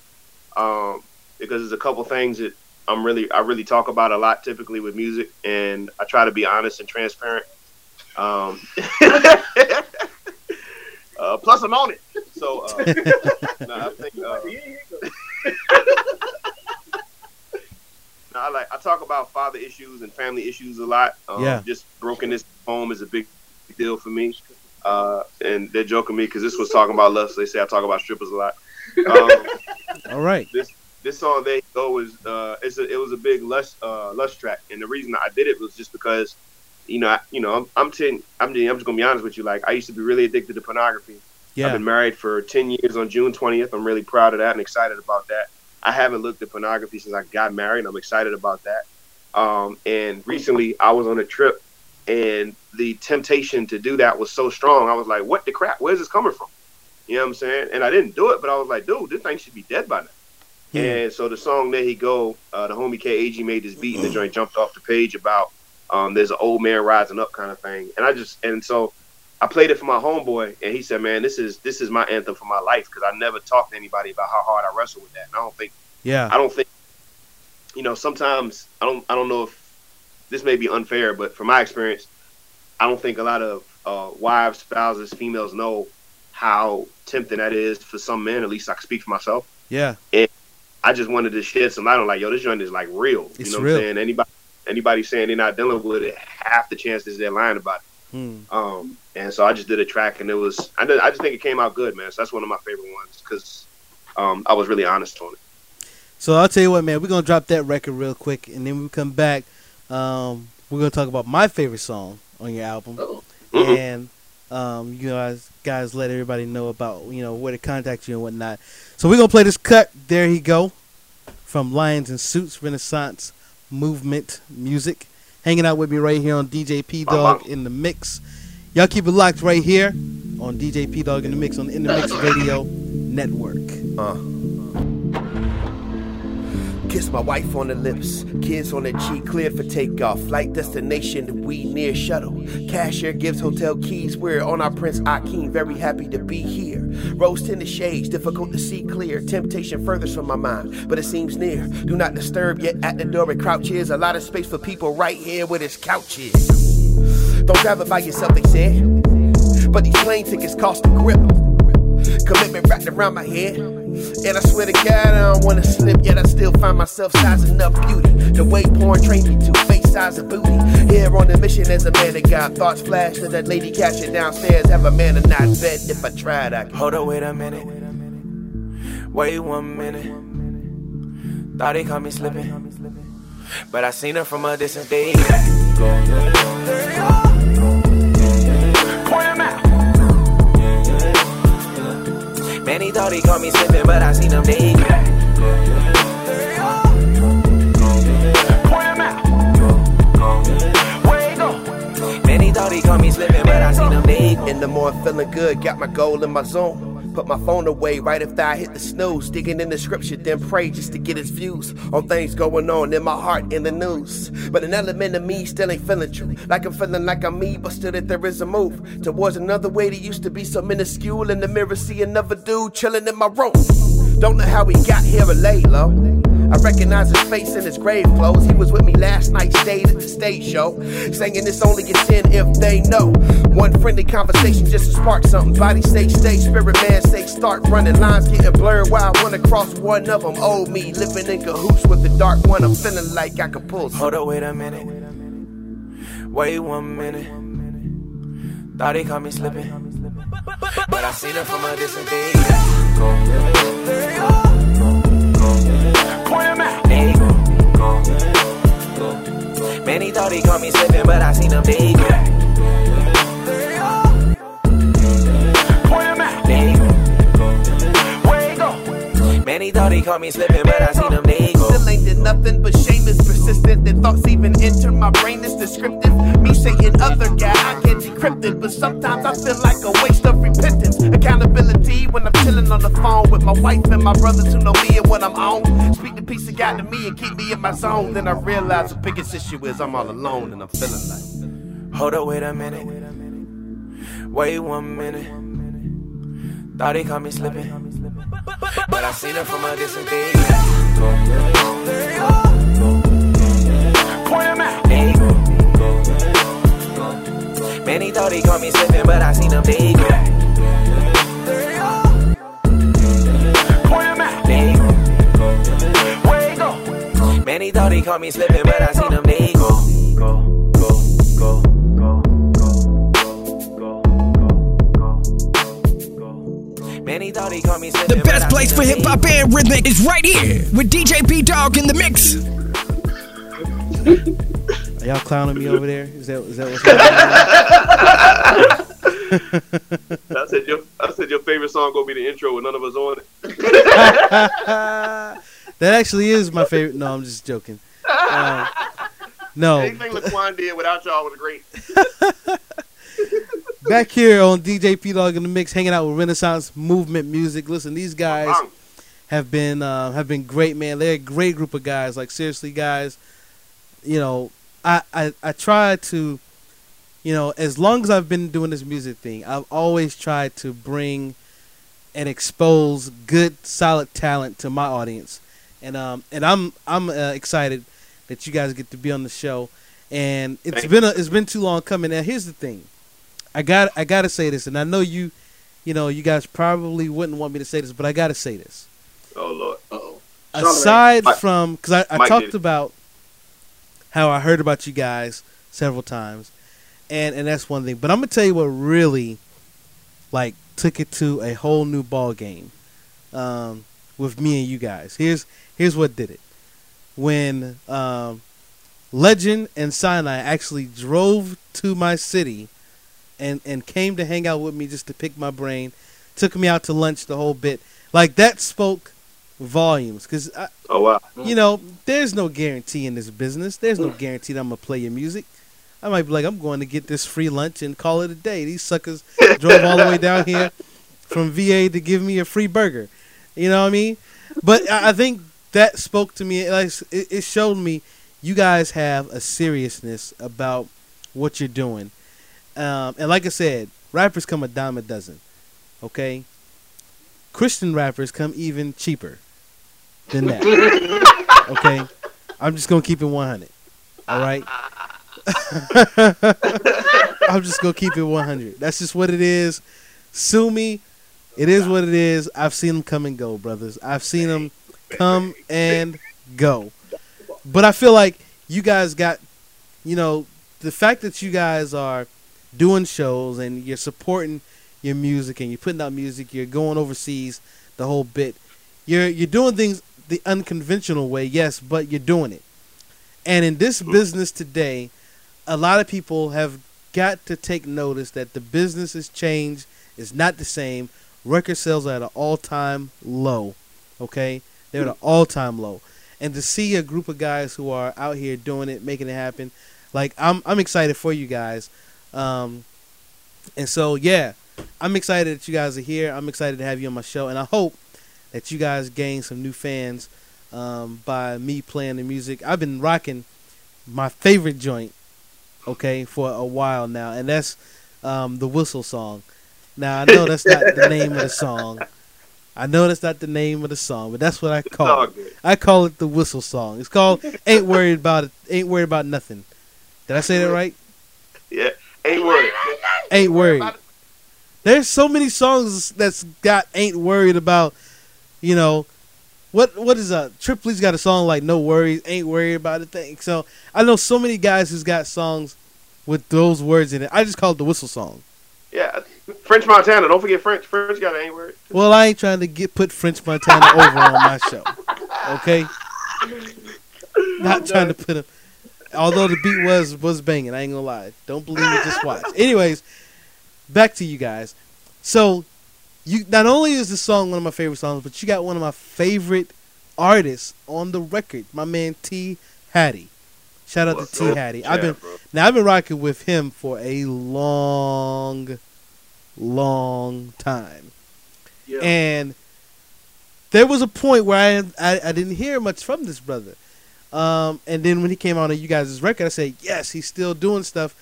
Um, because there's a couple things that I'm really I really talk about a lot typically with music, and I try to be honest and transparent. Um, [LAUGHS] uh, plus I'm on it. So uh, [LAUGHS] nah, I think uh, nah, [LAUGHS] I like I talk about father issues and family issues a lot. Um, Yeah. Just brokenness at home is a big deal for me. Uh, and they're joking me because this was talking about lust. They say I talk about strippers a lot. [LAUGHS] Um, all right. this this song they go was uh it's a, it was a big lust uh lust track and the reason I did it was just because you know I, you know I'm I'm ten I'm, I'm just gonna be honest with you like I used to be really addicted to pornography Yeah. I've been married for 10 years on June 20th I'm really proud of that and excited about that I haven't looked at pornography since I got married I'm excited about that. Um and recently I was on a trip and the temptation to do that was so strong. I was like what the crap? Where's this coming from? You know what I'm saying? And I didn't do it but I was like dude this thing should be dead by now. Hmm. and so the song There He Go, uh, the homie KAG made this beat and the joint jumped off the page about um, there's an old man rising up kind of thing. And I just and so I played it for my homeboy and he said, Man, this is this is my anthem for my life because I never talked to anybody about how hard I wrestle with that. And I don't think yeah, I don't think you know, sometimes I don't I don't know if this may be unfair, but from my experience, I don't think a lot of uh, wives, spouses, females know how tempting that is for some men. At least I can speak for myself. yeah, and I just wanted to shed some light on like, yo, this joint is like real. It's you know real. what I'm saying? Anybody anybody saying they're not dealing with it, half the chances they're lying about it. Hmm. Um, and so I just did a track, and it was I, did, I just think it came out good, man. So that's one of my favorite ones because um, I was really honest on it. So I'll tell you what, man. We're gonna drop that record real quick, and then we come back, um, we're gonna talk about my favorite song on your album, Oh. Mhm. and um, you guys, guys, let everybody know about you know where to contact you and whatnot. So we're gonna play this cut. There he go, from Lions and Suits Renaissance Movement Music, hanging out with me right here on DJ P Dog in the mix. Y'all keep it locked right here on DJ P Dog in the Mix on the In the Mix Radio Network. Uh. Kiss my wife on the lips, kids on the cheek, cleared for takeoff. Flight destination, we near shuttle. Cashier gives hotel keys. We're on our Prince Akeem, very happy to be here. Rose in the shades, difficult to see clear. Temptation furthers from my mind, but it seems near. Do not disturb yet at the door it crouches. A lot of space for people right here where this couch is. Don't drive it by yourself, they said. But these plane tickets cost a grip. Commitment wrapped around my head. And I swear to God, I don't wanna slip, yet I still find myself sizing up beauty. The way porn trained me to face size of booty. Here on the mission as a man that got thoughts flash to that lady catching downstairs. Have a man or not bet if I tried, I could. Hold up, wait a minute. Wait one minute. Thought he caught me slipping. But I seen her from a distance, baby. Point him out. Man, he thought he caught me slipping, but I seen him naked. Point out. Where he go? Man, he thought he caught me slipping, but I seen him naked. In the morning, feeling good, got my goal in my zone. Put my phone away right after I hit the snooze. Digging in the scripture, then pray just to get his views on things going on in my heart in the news. But an element of me still ain't feeling true. Like I'm feeling like I'm me, but still that there is a move towards another way that used to be so minuscule. In the mirror, see another dude chilling in my room. Don't know how he got here or lay low. I recognize his face in his grave clothes. He was with me last night, stayed at the stage show. Saying it's only a sin if they know. One friendly conversation just to spark something. Body say stay, spirit man say start running. Lines getting blurred while I wanna cross one of them. Old me, living in cahoots with the dark one. I'm feeling like I could pull. Hold up, wait a minute. Wait one minute. Thought he caught me slipping. But I seen her from a distance, baby. Point him out. There you go. Man, he thought he caught me slipping, but I seen him you go. Go? Man, he thought he caught me slipping, but I seen him. Still ain't nothing but shame is persistent. The thoughts even enter my brain is descriptive. Me saying other guy, I can decrypt it. But sometimes I feel like a waste of repentance. Accountability when I'm chilling on the phone with my wife and my brothers who know me and what I'm on. Speak the peace of God to me and keep me in my zone. Then I realize the biggest issue is I'm all alone and I'm feeling like. Hold up, wait a minute. Wait one minute. Thought he caught me slipping. But I seen her from a distance, go. Man, he thought he caught me slipping, but I seen him go. Go? Man, he thought he caught me slipping, but I seen him naked. Go. Man, he thought he caught me slipping, The best place for hip hop and rhythmic is right here with DJ P Dog in the mix. [LAUGHS] Are y'all clowning me over there? Is that is that what's happening? I said your I said your favorite song gonna be the intro with none of us on it. [LAUGHS] that actually is my favorite. No, I'm just joking. Um, no, Anything Laquan did without y'all was great. [LAUGHS] back here on DJ P Dog in the mix, hanging out with Renaissance Movement Music. Listen, these guys have been uh, have been great, man. They're a great group of guys. Like seriously, guys. You know, I I, I try to, you know, as long as I've been doing this music thing, I've always tried to bring and expose good, solid talent to my audience, and um and I'm I'm uh, excited that you guys get to be on the show, and it's Thank been a, it's been too long coming. Now here's the thing, I got I got to say this, and I know you, you know, you guys probably wouldn't want me to say this, but I got to say this Oh lord. Uh-oh. aside Mike- from because I, I Mike talked about how I heard about you guys several times, and and that's one thing. But I'm gonna tell you what really, like, took it to a whole new ball game, um, with me and you guys. Here's here's what did it. When um, Legend and Sinai actually drove to my city, and and came to hang out with me just to pick my brain, took me out to lunch the whole bit. Like that spoke volumes because Oh wow. you know there's no guarantee in this business there's no mm. guarantee that i'm gonna play your music I might be like, I'm going to get this free lunch and call it a day. These suckers [LAUGHS] drove all the way down here from VA to give me a free burger. You know what I mean? But I I think that spoke to me. Like it, it showed me you guys have a seriousness about what you're doing. Um, and like I said, rappers come a dime a dozen. Okay, Christian rappers come even cheaper than that. [LAUGHS] Okay, I'm just gonna keep it 100. All right. [LAUGHS] I'm just gonna keep it 100. That's just what it is. Sue me. It is what it is. I've seen them come and go, brothers. I've seen them come and go. But I feel like you guys got, you know, the fact that you guys are doing shows and you're supporting your music and you're putting out music, you're going overseas, the whole bit. You're you're doing things the unconventional way, yes, but you're doing it. And in this business today, a lot of people have got to take notice that the business has changed. It's not the same. Record sales are at an all-time low. Okay, they're at an hmm. all-time low. And to see a group of guys who are out here doing it, making it happen, like I'm, I'm excited for you guys. Um, and so yeah, I'm excited that you guys are here. I'm excited to have you on my show, and I hope that you guys gain some new fans um, by me playing the music. I've been rocking my favorite joint, okay, for a while now, and that's um, the whistle song. Now I know that's not the name of the song. I know that's not the name of the song, but that's what I call it. I call it the whistle song. It's called "Ain't Worried About It." Ain't worried about nothing. Did I say that right? Ain't worried. Ain't worried. There's so many songs that's got "Ain't Worried About." You know, what what is a Trip Lee's got a song like "No Worries," "Ain't Worried About a Thing." So I know so many guys who's got songs with those words in it. I just call it the whistle song. Yeah, French Montana. Don't forget French. French got an ain't worried. Well, I ain't trying to get put French Montana over on my show. Okay, [LAUGHS] not trying to put him. Although the beat was was banging, I ain't gonna lie. Don't believe it, just watch. Anyways, back to you guys. So, you not only is this song one of my favorite songs, but you got one of my favorite artists on the record, my man T Hattie. Shout out What's to T up? Hattie. Yeah, I've been bro. now I've been rocking with him for a long, long time. Yeah. And there was a point where I, I I didn't hear much from this brother. Um, and then when he came out on you guys' record, I said, "Yes, he's still doing stuff.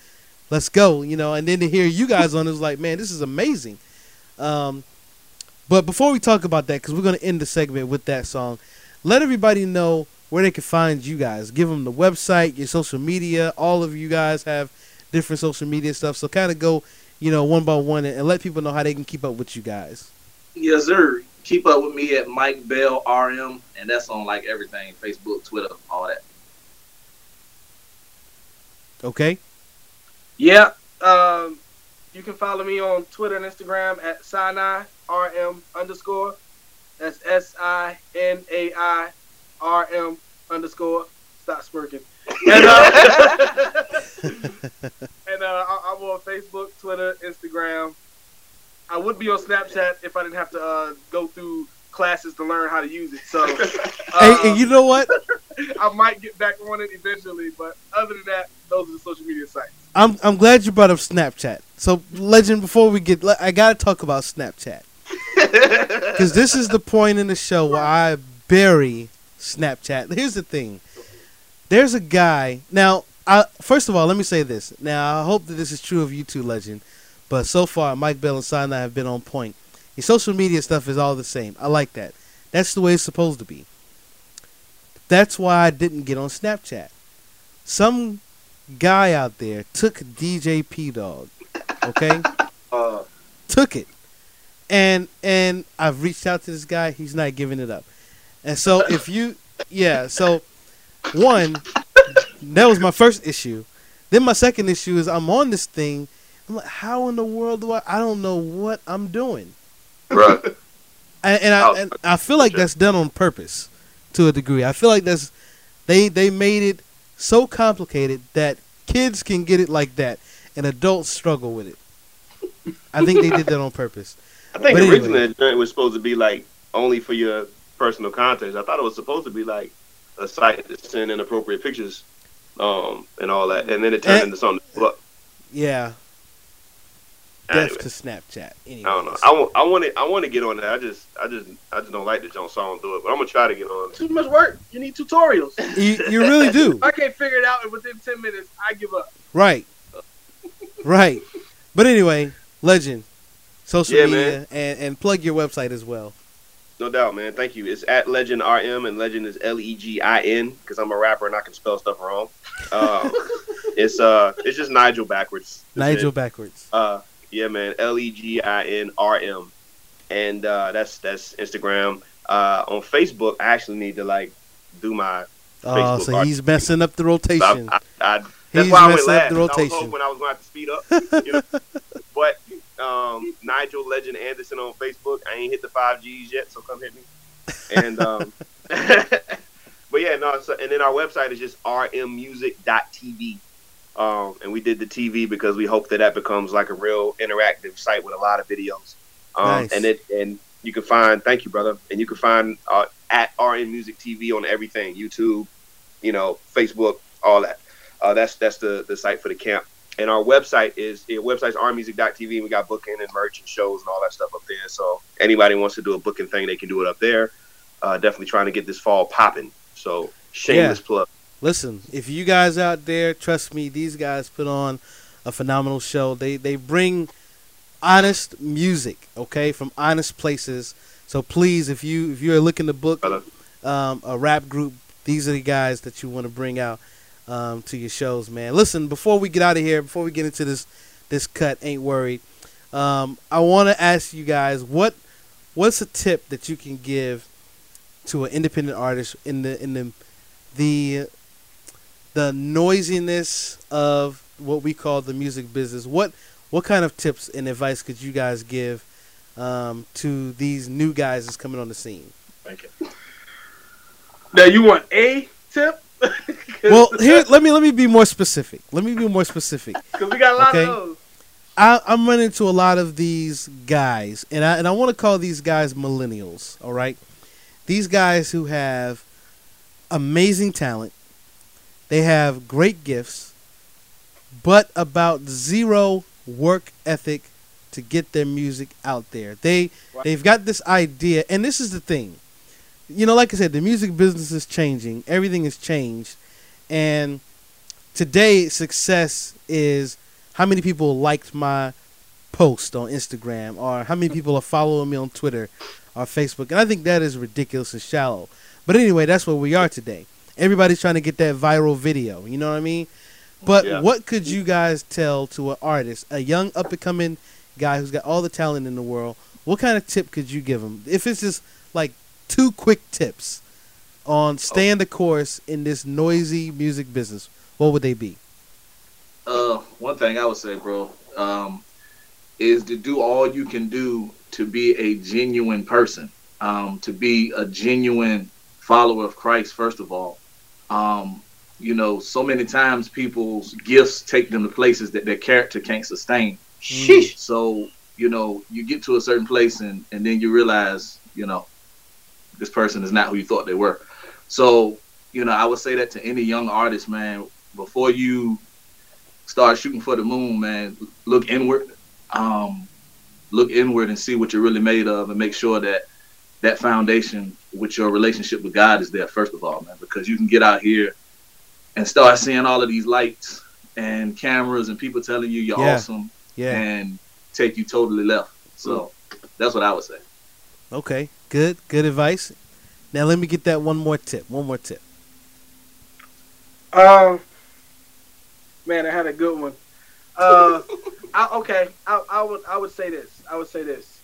Let's go," you know. And then to hear you guys on it was like, "Man, this is amazing." Um, but before we talk about that, because we're gonna end the segment with that song, let everybody know where they can find you guys. Give them the website, your social media. All of you guys have different social media stuff, so kind of go, you know, one by one, and, and let people know how they can keep up with you guys. Yes, sir. Keep up with me at Mike Bell RM, and that's on like everything Facebook, Twitter, all that. Okay. Yeah. Um, you can follow me on Twitter and Instagram at Sinai RM underscore. That's S I N A I R M underscore. Stop smirking. And, uh, [LAUGHS] [LAUGHS] and uh, I- I'm on Facebook, Twitter, Instagram. I would be on Snapchat if I didn't have to uh, go through classes to learn how to use it. So uh, [LAUGHS] hey, and you know what? [LAUGHS] I might get back on it eventually, but other than that, those are the social media sites. I'm I'm glad you brought up Snapchat. So, Legend, before we get, I gotta talk about Snapchat [LAUGHS] because this is the point in the show where I bury Snapchat. Here's the thing: there's a guy now. I, first of all, let me say this. Now, I hope that this is true of you two, Legend. But so far, Mike Bell and Sinai have been on point. Your social media stuff is all the same. I like that. That's the way it's supposed to be. That's why I didn't get on Snapchat. Some guy out there took DJ P Dog. Okay? [LAUGHS] Uh, took it. And and I've reached out to this guy, he's not giving it up. And so if you yeah, so one that was my first issue. Then my second issue is I'm on this thing. I'm like, how in the world do I I don't know what I'm doing. right. [LAUGHS] And, and I and I feel like that's done on purpose to a degree. I feel like that's they they made it so complicated that kids can get it like that and adults struggle with it. I think they did that on purpose. [LAUGHS] I think But originally that joint was supposed to be like only for your personal context. I thought it was supposed to be like a site to send inappropriate pictures. um, and all that, and then it turned Eh. into something. But Yeah. Death anyway, to Snapchat. Anyways. I don't know. I want, I want to, I want to get on that. I just, I just, I just don't like the jump, so I don't do it. But I'm gonna try to get on. it. Too much work. You need tutorials. [LAUGHS] You, you really do. If I can't figure it out and within ten minutes, I give up. Right. Right. But anyway, legend. Social Yeah, media man. and, and plug your website as well. No doubt, man. Thank you. It's at Legend RM, and Legend is L E G I N because I'm a rapper and I can spell stuff wrong. Um, [LAUGHS] it's uh, it's just Nigel backwards. Nigel it. backwards. Uh, yeah, man. L E G I N R M, and uh, that's that's Instagram. Uh, on Facebook, I actually need to like do my. Oh, Facebook so he's messing up the I, rotation. I, I, that's He's why I went messing last. the I was rotation. hoping I was going to have to speed up. You know? [LAUGHS] but um, Nigel Legend Anderson on Facebook. I ain't hit the five Gs yet, so come hit me. And um, [LAUGHS] but yeah, no. So, and then our website is just rmmusic.tv. Um, and we did the TV because we hope that that becomes like a real interactive site with a lot of videos. Um, Nice. And it and you can find. Thank you, brother. And you can find uh, at RM Music TV on everything: YouTube, you know, Facebook, all that. Uh, that's that's the the site for the camp. And our website is our website's rmusic.tv. And we got booking and merch and shows and all that stuff up there. So anybody wants to do a booking thing, they can do it up there. Uh, definitely trying to get this fall popping. So shameless plug. Listen, if you guys out there, trust me, these guys put on a phenomenal show. They they bring honest music, okay, from honest places. So please, if you if you're looking to book um, a rap group, these are the guys that you want to bring out um, to your shows, man. Listen, before we get out of here, before we get into this this cut, ain't worried. Um, I want to ask you guys what what's a tip that you can give to an independent artist in the in the the the noisiness of what we call the music business. What what kind of tips and advice could you guys give um, to these new guys that's coming on the scene? Thank you. Now you want a tip? [LAUGHS] Well, here let me let me be more specific. Let me be more specific. because we got a lot Okay. of those. I, I'm running into a lot of these guys, and I and I want to call these guys millennials. All right, these guys who have amazing talent, they have great gifts, but about zero work ethic to get their music out there. They they've got this idea, and this is the thing. You know, like I said, the music business is changing. Everything has changed, and today success is how many people liked my post on Instagram or how many people are following me on Twitter or Facebook. And I think that is ridiculous and shallow. But anyway, that's where we are today. Everybody's trying to get that viral video. You know what I mean? But Yeah. what could you guys tell to an artist, a young up and coming guy who's got all the talent in the world? What kind of tip could you give him? If it's just like two quick tips on staying the course in this noisy music business, what would they be? Uh, one thing I would say, bro, um, is to do all you can do to be a genuine person, um, to be a genuine follower of Christ. First of all, um, you know, so many times people's gifts take them to places that their character can't sustain. Sheesh. So you know, you get to a certain place and and then you realize, you know, this person is not who you thought they were. So you know, I would say that to any young artist, man, before you start shooting for the moon, man, look inward. Um, look inward and see what you're really made of, and make sure that that foundation with your relationship with God is there first of all, man. Because you can get out here and start seeing all of these lights and cameras and people telling you you're Yeah. awesome Yeah. and take you totally left. So that's what I would say. Okay, good, good advice. Now let me get that one more tip. One more tip. Um, man, I had a good one. Uh, I, okay, I, I would I would say this. I would say this.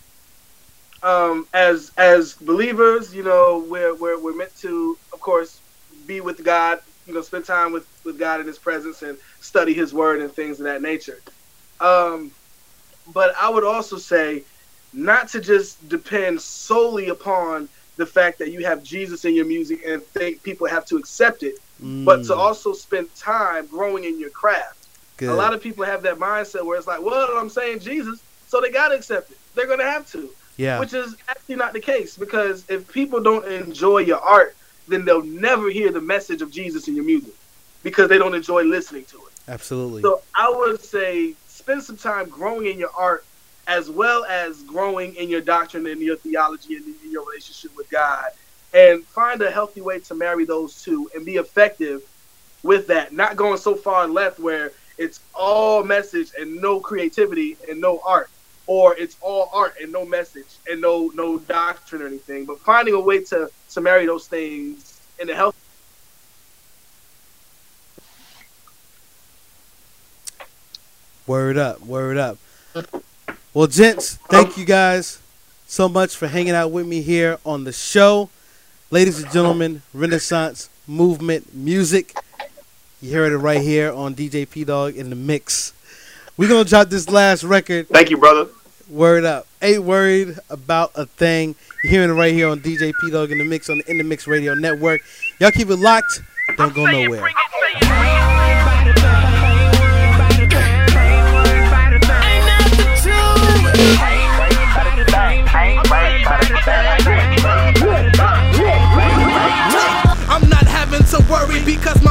Um, as as believers, you know, we're we're we're meant to, of course, be with God. You know, spend time with with God in His presence and study His Word and things of that nature. Um, but I would also say not to just depend solely upon the fact that you have Jesus in your music and think people have to accept it but to Mm, also spend time growing in your craft. good. A lot of people have that mindset where it's like, well, I'm saying Jesus, so they got to accept it. They're going to have to, yeah, which is actually not the case because if people don't enjoy your art, then they'll never hear the message of Jesus in your music. because they don't enjoy listening to it. Absolutely. So I would say spend some time growing in your art as well as growing in your doctrine and your theology and in your relationship with God. And find a healthy way to marry those two and be effective with that. Not going so far left where it's all message and no creativity and no art. Or it's all art and no message and no no doctrine or anything. But finding a way to to marry those things in a healthy Word up, word up. Well, gents, thank you guys so much for hanging out with me here on the show. Ladies and gentlemen, Renaissance Movement Music. You heard it right here on DJ P Dog in the mix. We're gonna drop this last record. Thank you, brother. Word up. Ain't worried about a thing. You're hearing it right here on DJ P Dog in the mix on the In the Mix Radio Network. Y'all keep it locked. Don't go nowhere. I'm not having to worry because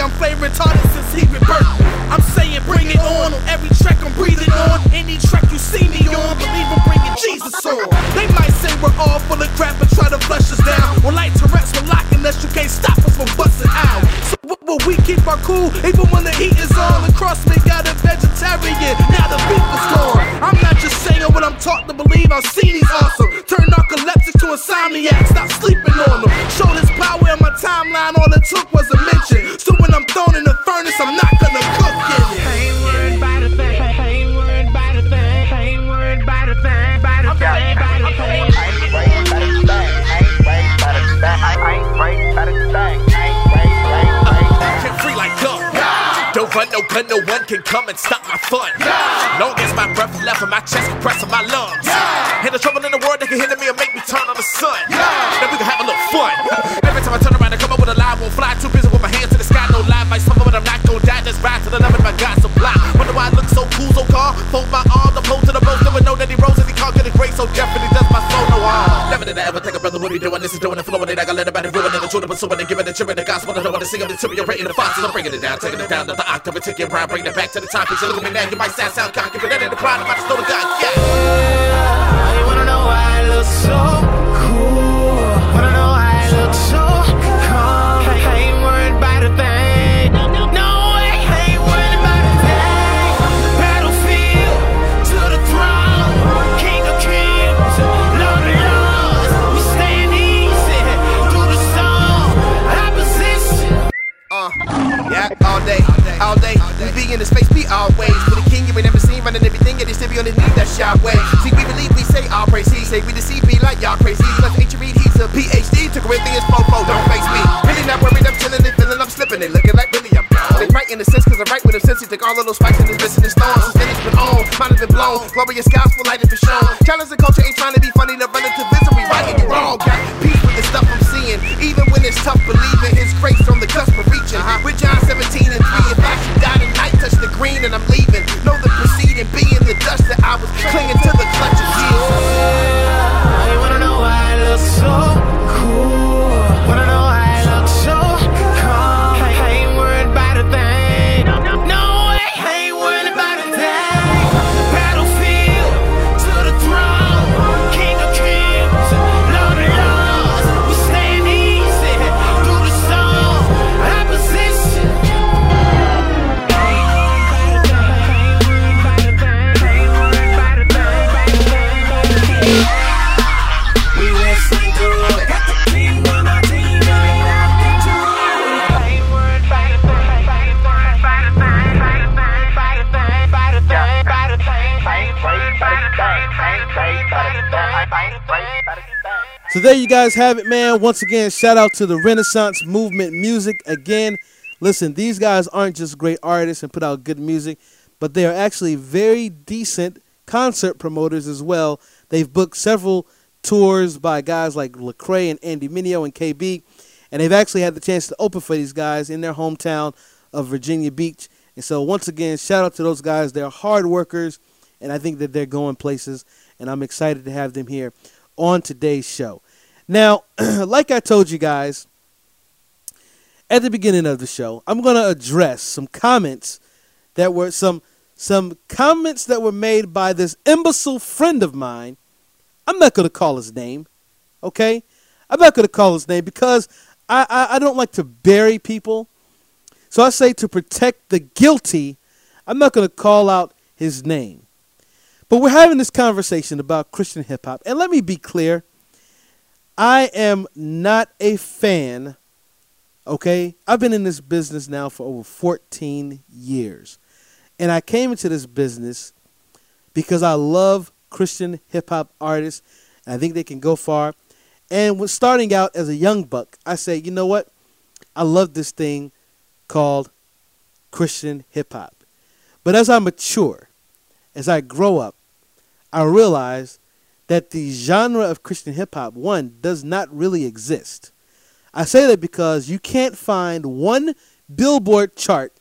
I'm flame retarded since he rebirthed. I'm saying bring it on on every track I'm breathing on. Any track you see me on, believe I'm bringing Jesus on. They might say we're all full of crap and try to flush us down. Well, like Tourette's, we're locking us, you can't stop us from busting out. So what will we keep our cool even when the heat is on? The crossman got a vegetarian, now the beef is gone. I'm not just saying what I'm taught to believe, I've seen these awesome. Turn narcoleptics to insomniacs, stop sleeping on them. Show this power in my timeline, all it took was a mention. So when I'm thrown in the furnace, I'm not gonna cook in it. Ain't worried about a thing. Ain't worried about a thing. Ain't worried about a thing. About a thing. About a thing. Get free like gun. Don't run no gun, no one can come and stop my fun. Long as my breath left in my chest, compressing my lungs. And the trouble in the world that can hinder me and make me turn on the sun. Then we can have a little fun. Every time I turn around and come up with a lie, won't fly. Too busy to the suffer, but I'm not gonna die. Just ride to the of my God supply. Wonder why I look so cool, so calm. Fold my arm, the pole to the most. Never know that he rose and he can't get a grace. So definitely does my soul no harm. Never did I ever think a brother would be doing this is doing it, flowing it. I got let about it, ruining the truth, but pursuing it, giving it, cheering the gospel. I don't want to sing the deteriorating the foxes. I'm bringing it down, taking it down to the octave, and taking round, bringing it back to the top. So look at me now, you might sound, sound cocky, but that ain't the problem. I just know the God, yeah. You wanna know why I look so everything, and they still be on his knees, way. See, we believe, we say all praise, he say we deceive, be like y'all crazy. Plus, H. Reed, he's a PhD, to Corinthians, fofo, don't face me. Really not worried, I'm chilling, they feeling, I'm slipping, they looking like really, I'm. They right in the sense, cause I'm right with him since he took all of those spikes and his missing his thorns. Since then, it's been on, mine has been blown. Glorious gospel light has been shown. Challenge the culture, ain't trying to be funny, to run into misery, right and wrong. Got peace with the stuff I'm seeing, even when it's tough, believing his grace on the cusp of reaching. Uh-huh. With John 17 and 3, if I should die tonight, touch the green and I'm leaving. So there you guys have it, man. Once again, shout out to the Renaissance Movement Music. Again, listen, these guys aren't just great artists and put out good music, but they are actually very decent concert promoters as well. They've booked several tours by guys like Lecrae and Andy Mineo and KB, and they've actually had the chance to open for these guys in their hometown of Virginia Beach. And so, once again, shout out to those guys. They're hard workers, and I think that they're going places. And I'm excited to have them here on today's show. Now, [CLEARS THROAT] like I told you guys, at the beginning of the show, I'm going to address some comments that were some some comments that were made by this imbecile friend of mine. I'm not going to call his name, okay? I'm not going to call his name because I, I, I don't like to bury people. So I say to protect the guilty, I'm not going to call out his name. But we're having this conversation about Christian hip hop. And let me be clear I am not a fan, okay? I've been in this business now for over 14 years. And I came into this business because I love Christian hip hop artists. And I think they can go far. And when starting out as a young buck, I say, you know what? I love this thing called Christian hip hop. But as I mature, as I grow up, I realize that the genre of Christian hip hop, one, does not really exist. I say that because you can't find one Billboard chart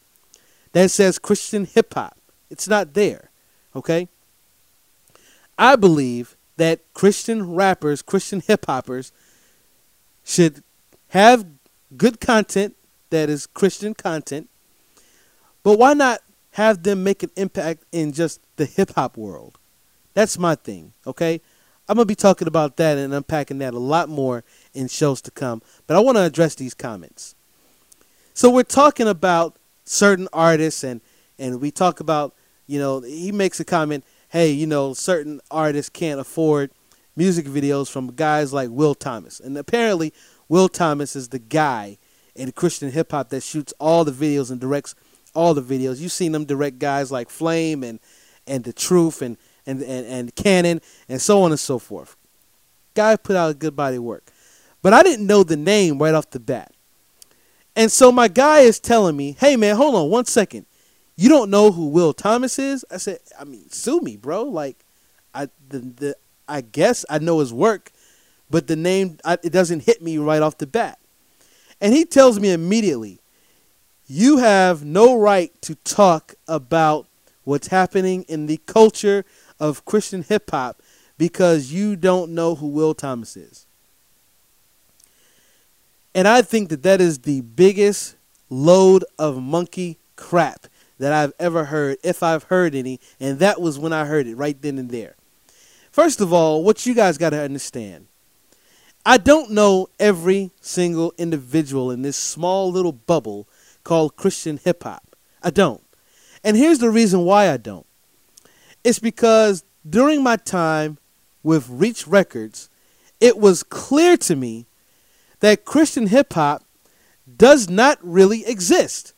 that says Christian hip hop. It's not there. Okay? I believe that Christian rappers, Christian hip hoppers, should have good content that is Christian content, but why not have them make an impact in just the hip hop world? That's my thing, okay? I'm going to be talking about that and unpacking that a lot more in shows to come, but I want to address these comments. So we're talking about certain artists and and we talk about, you know, he makes a comment, hey, you know, certain artists can't afford music videos from guys like Will Thomas. And apparently Will Thomas is the guy in Christian hip hop that shoots all the videos and directs all the videos. You've seen them direct guys like Flame and and The Truth and and, and, and Canon and so on and so forth. Guy put out a good body work. But I didn't know the name right off the bat. And so my guy is telling me, hey man, hold on one second. You don't know who Will Thomas is? I said, I mean, sue me, bro. Like, I the, the I guess I know his work, but the name I, it doesn't hit me right off the bat. And he tells me immediately, you have no right to talk about what's happening in the culture of Christian hip hop because you don't know who Will Thomas is. And I think that that is the biggest load of monkey crap that I've ever heard, if I've heard any, and that was when I heard it right then and there. First of all, what you guys got to understand I don't know every single individual in this small little bubble called Christian hip hop. I don't. And here's the reason why I don't it's because during my time with Reach Records, it was clear to me that Christian hip hop does not really exist.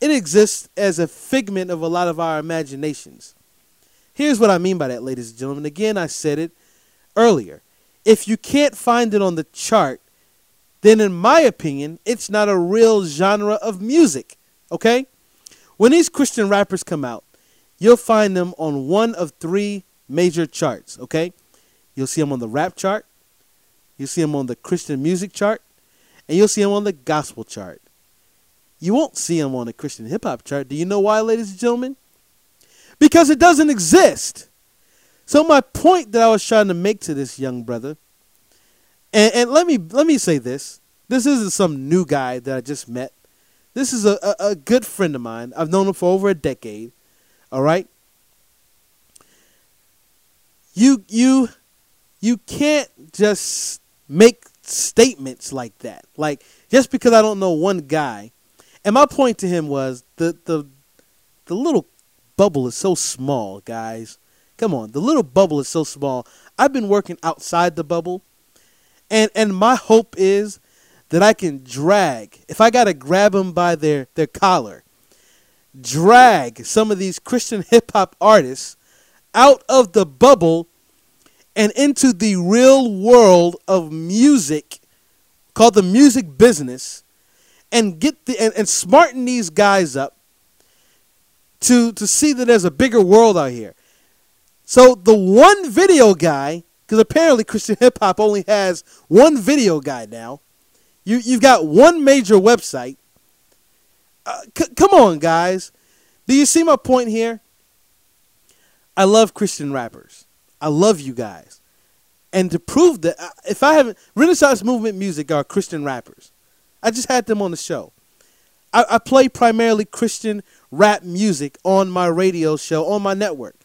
It exists as a figment of a lot of our imaginations. Here's what I mean by that, ladies and gentlemen. Again, I said it earlier. If you can't find it on the chart, then in my opinion, it's not a real genre of music. Okay? When these Christian rappers come out, you'll find them on one of three major charts, okay? You'll see them on the rap chart, you'll see them on the Christian music chart, and you'll see them on the gospel chart. You won't see them on the Christian hip hop chart. Do you know why, ladies and gentlemen? Because it doesn't exist. So my point that I was trying to make to this young brother, and, and let me let me say this: this isn't some new guy that I just met. This is a, a, a good friend of mine. I've known him for over a decade. All right. You you you can't just make statements like that. Like just because I don't know one guy. And my point to him was the the the little bubble is so small, guys. Come on, the little bubble is so small. I've been working outside the bubble. And and my hope is that I can drag. If I got to grab them by their their collar drag some of these Christian hip hop artists out of the bubble and into the real world of music called the music business and get the and, and smarten these guys up to to see that there's a bigger world out here. So the one video guy, because apparently Christian hip hop only has one video guy now. You you've got one major website uh, c- come on, guys. Do you see my point here? I love Christian rappers. I love you guys. And to prove that, uh, if I haven't, Renaissance Movement Music are Christian rappers. I just had them on the show. I, I play primarily Christian rap music on my radio show on my network.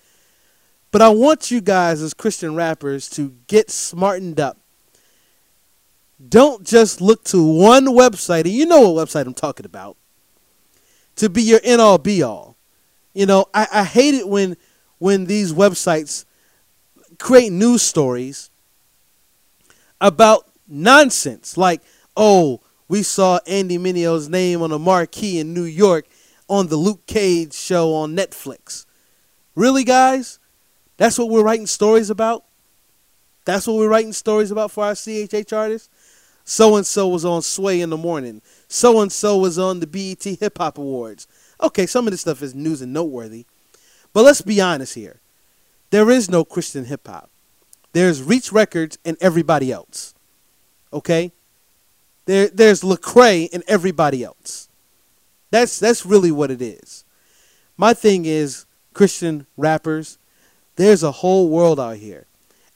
But I want you guys as Christian rappers to get smartened up. Don't just look to one website, and you know what website I'm talking about, to be your end all be all. You know, I, I hate it when when these websites create news stories about nonsense like, oh, we saw Andy Mineo's name on a marquee in New York on the Luke Cage show on Netflix. Really, guys? That's what we're writing stories about? That's what we're writing stories about for our CHH artists? So and so was on Sway in the morning. So and so was on the BET Hip Hop Awards. Okay, some of this stuff is news and noteworthy. But let's be honest here. There is no Christian hip hop. There's Reach Records and everybody else. Okay? There there's Lecrae and everybody else. That's that's really what it is. My thing is Christian rappers, there's a whole world out here.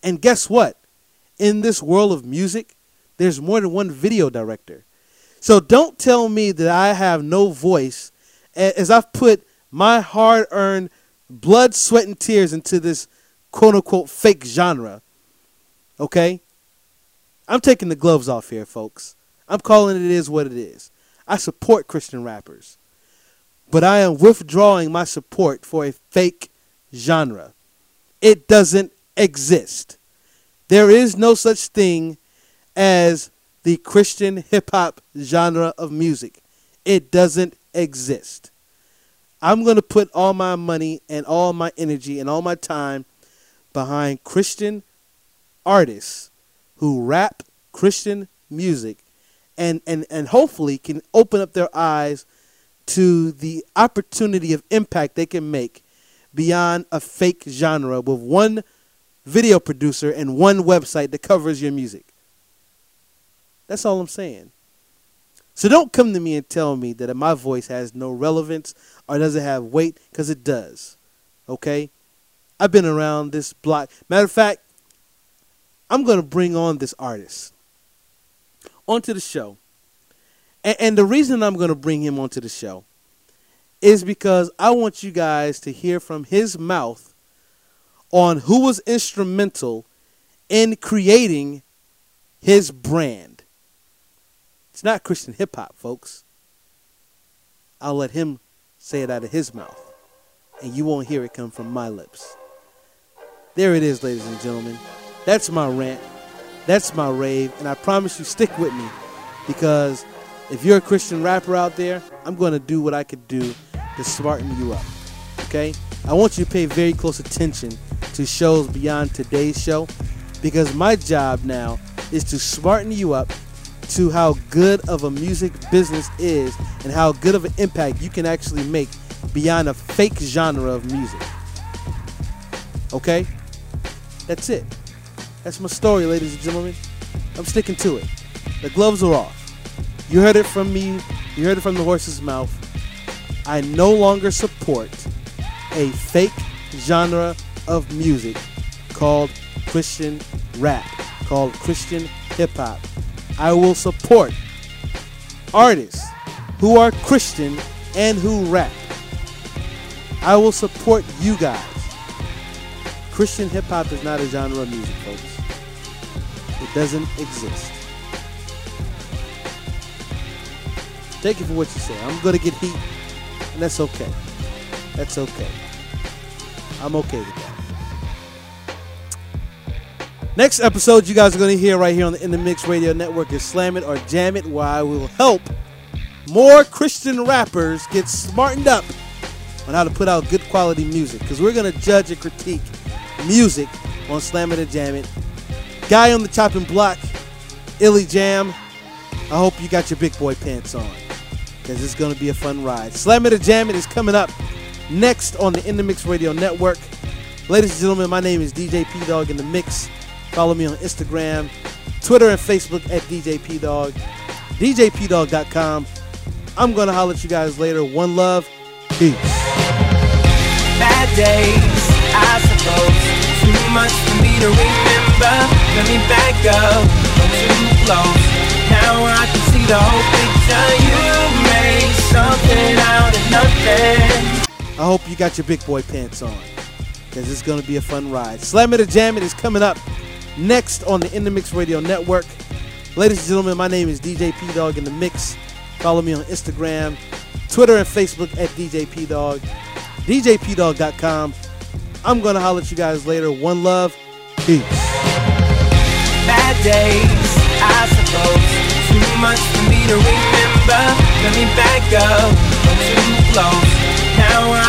And guess what? In this world of music, there's more than one video director. So don't tell me that I have no voice as I've put my hard earned blood, sweat, and tears into this quote unquote fake genre. Okay? I'm taking the gloves off here, folks. I'm calling it is what it is. I support Christian rappers. But I am withdrawing my support for a fake genre. It doesn't exist. There is no such thing as the Christian hip hop genre of music. It doesn't exist. I'm going to put all my money and all my energy and all my time behind Christian artists who rap Christian music and, and, and hopefully can open up their eyes to the opportunity of impact they can make beyond a fake genre with one video producer and one website that covers your music. That's all I'm saying. So don't come to me and tell me that my voice has no relevance or doesn't have weight, because it does. Okay? I've been around this block. Matter of fact, I'm going to bring on this artist onto the show. And, and the reason I'm going to bring him onto the show is because I want you guys to hear from his mouth on who was instrumental in creating his brand. It's not Christian hip hop, folks. I'll let him say it out of his mouth, and you won't hear it come from my lips. There it is, ladies and gentlemen. That's my rant. That's my rave, and I promise you, stick with me because if you're a Christian rapper out there, I'm going to do what I could do to smarten you up. Okay? I want you to pay very close attention to shows beyond today's show because my job now is to smarten you up to how good of a music business is and how good of an impact you can actually make beyond a fake genre of music. Okay? That's it. That's my story, ladies and gentlemen. I'm sticking to it. The gloves are off. You heard it from me, you heard it from the horse's mouth. I no longer support a fake genre of music called Christian rap, called Christian hip hop. I will support artists who are Christian and who rap. I will support you guys. Christian hip hop is not a genre of music, folks. It doesn't exist. Take it for what you say. I'm to get heat, and that's okay. That's okay. I'm okay with that. Next episode, you guys are going to hear right here on the In the Mix Radio Network is Slam It or Jam It, where I will help more Christian rappers get smartened up on how to put out good quality music. Because we're going to judge and critique music on Slam It or Jam It. Guy on the chopping block, Illy Jam. I hope you got your big boy pants on. Because it's going to be a fun ride. Slam It or Jam It is coming up next on the In the Mix Radio Network. Ladies and gentlemen, my name is DJ P Dog in the Mix. Follow me on Instagram, Twitter, and Facebook at DJ P Dog. DJPdog.com. I'm going to holler at you guys later. One love. Peace. Bad days, I suppose. Too much for me to remember. Let me back up. Too close. Now I can see the whole picture. You made some hope you got your big boy pants on because it's going to be a fun ride. Slam It or Jam It is coming up next on the In the Mix Radio Network. Ladies and gentlemen, my name is DJ P Dog in the Mix. Follow me on Instagram, Twitter, and Facebook at DJ P Dog, DJPdog.com. I'm going to holler at you guys later. One love. Peace. Bad days, I suppose. Too much for me to remember. Let me back up. Too close.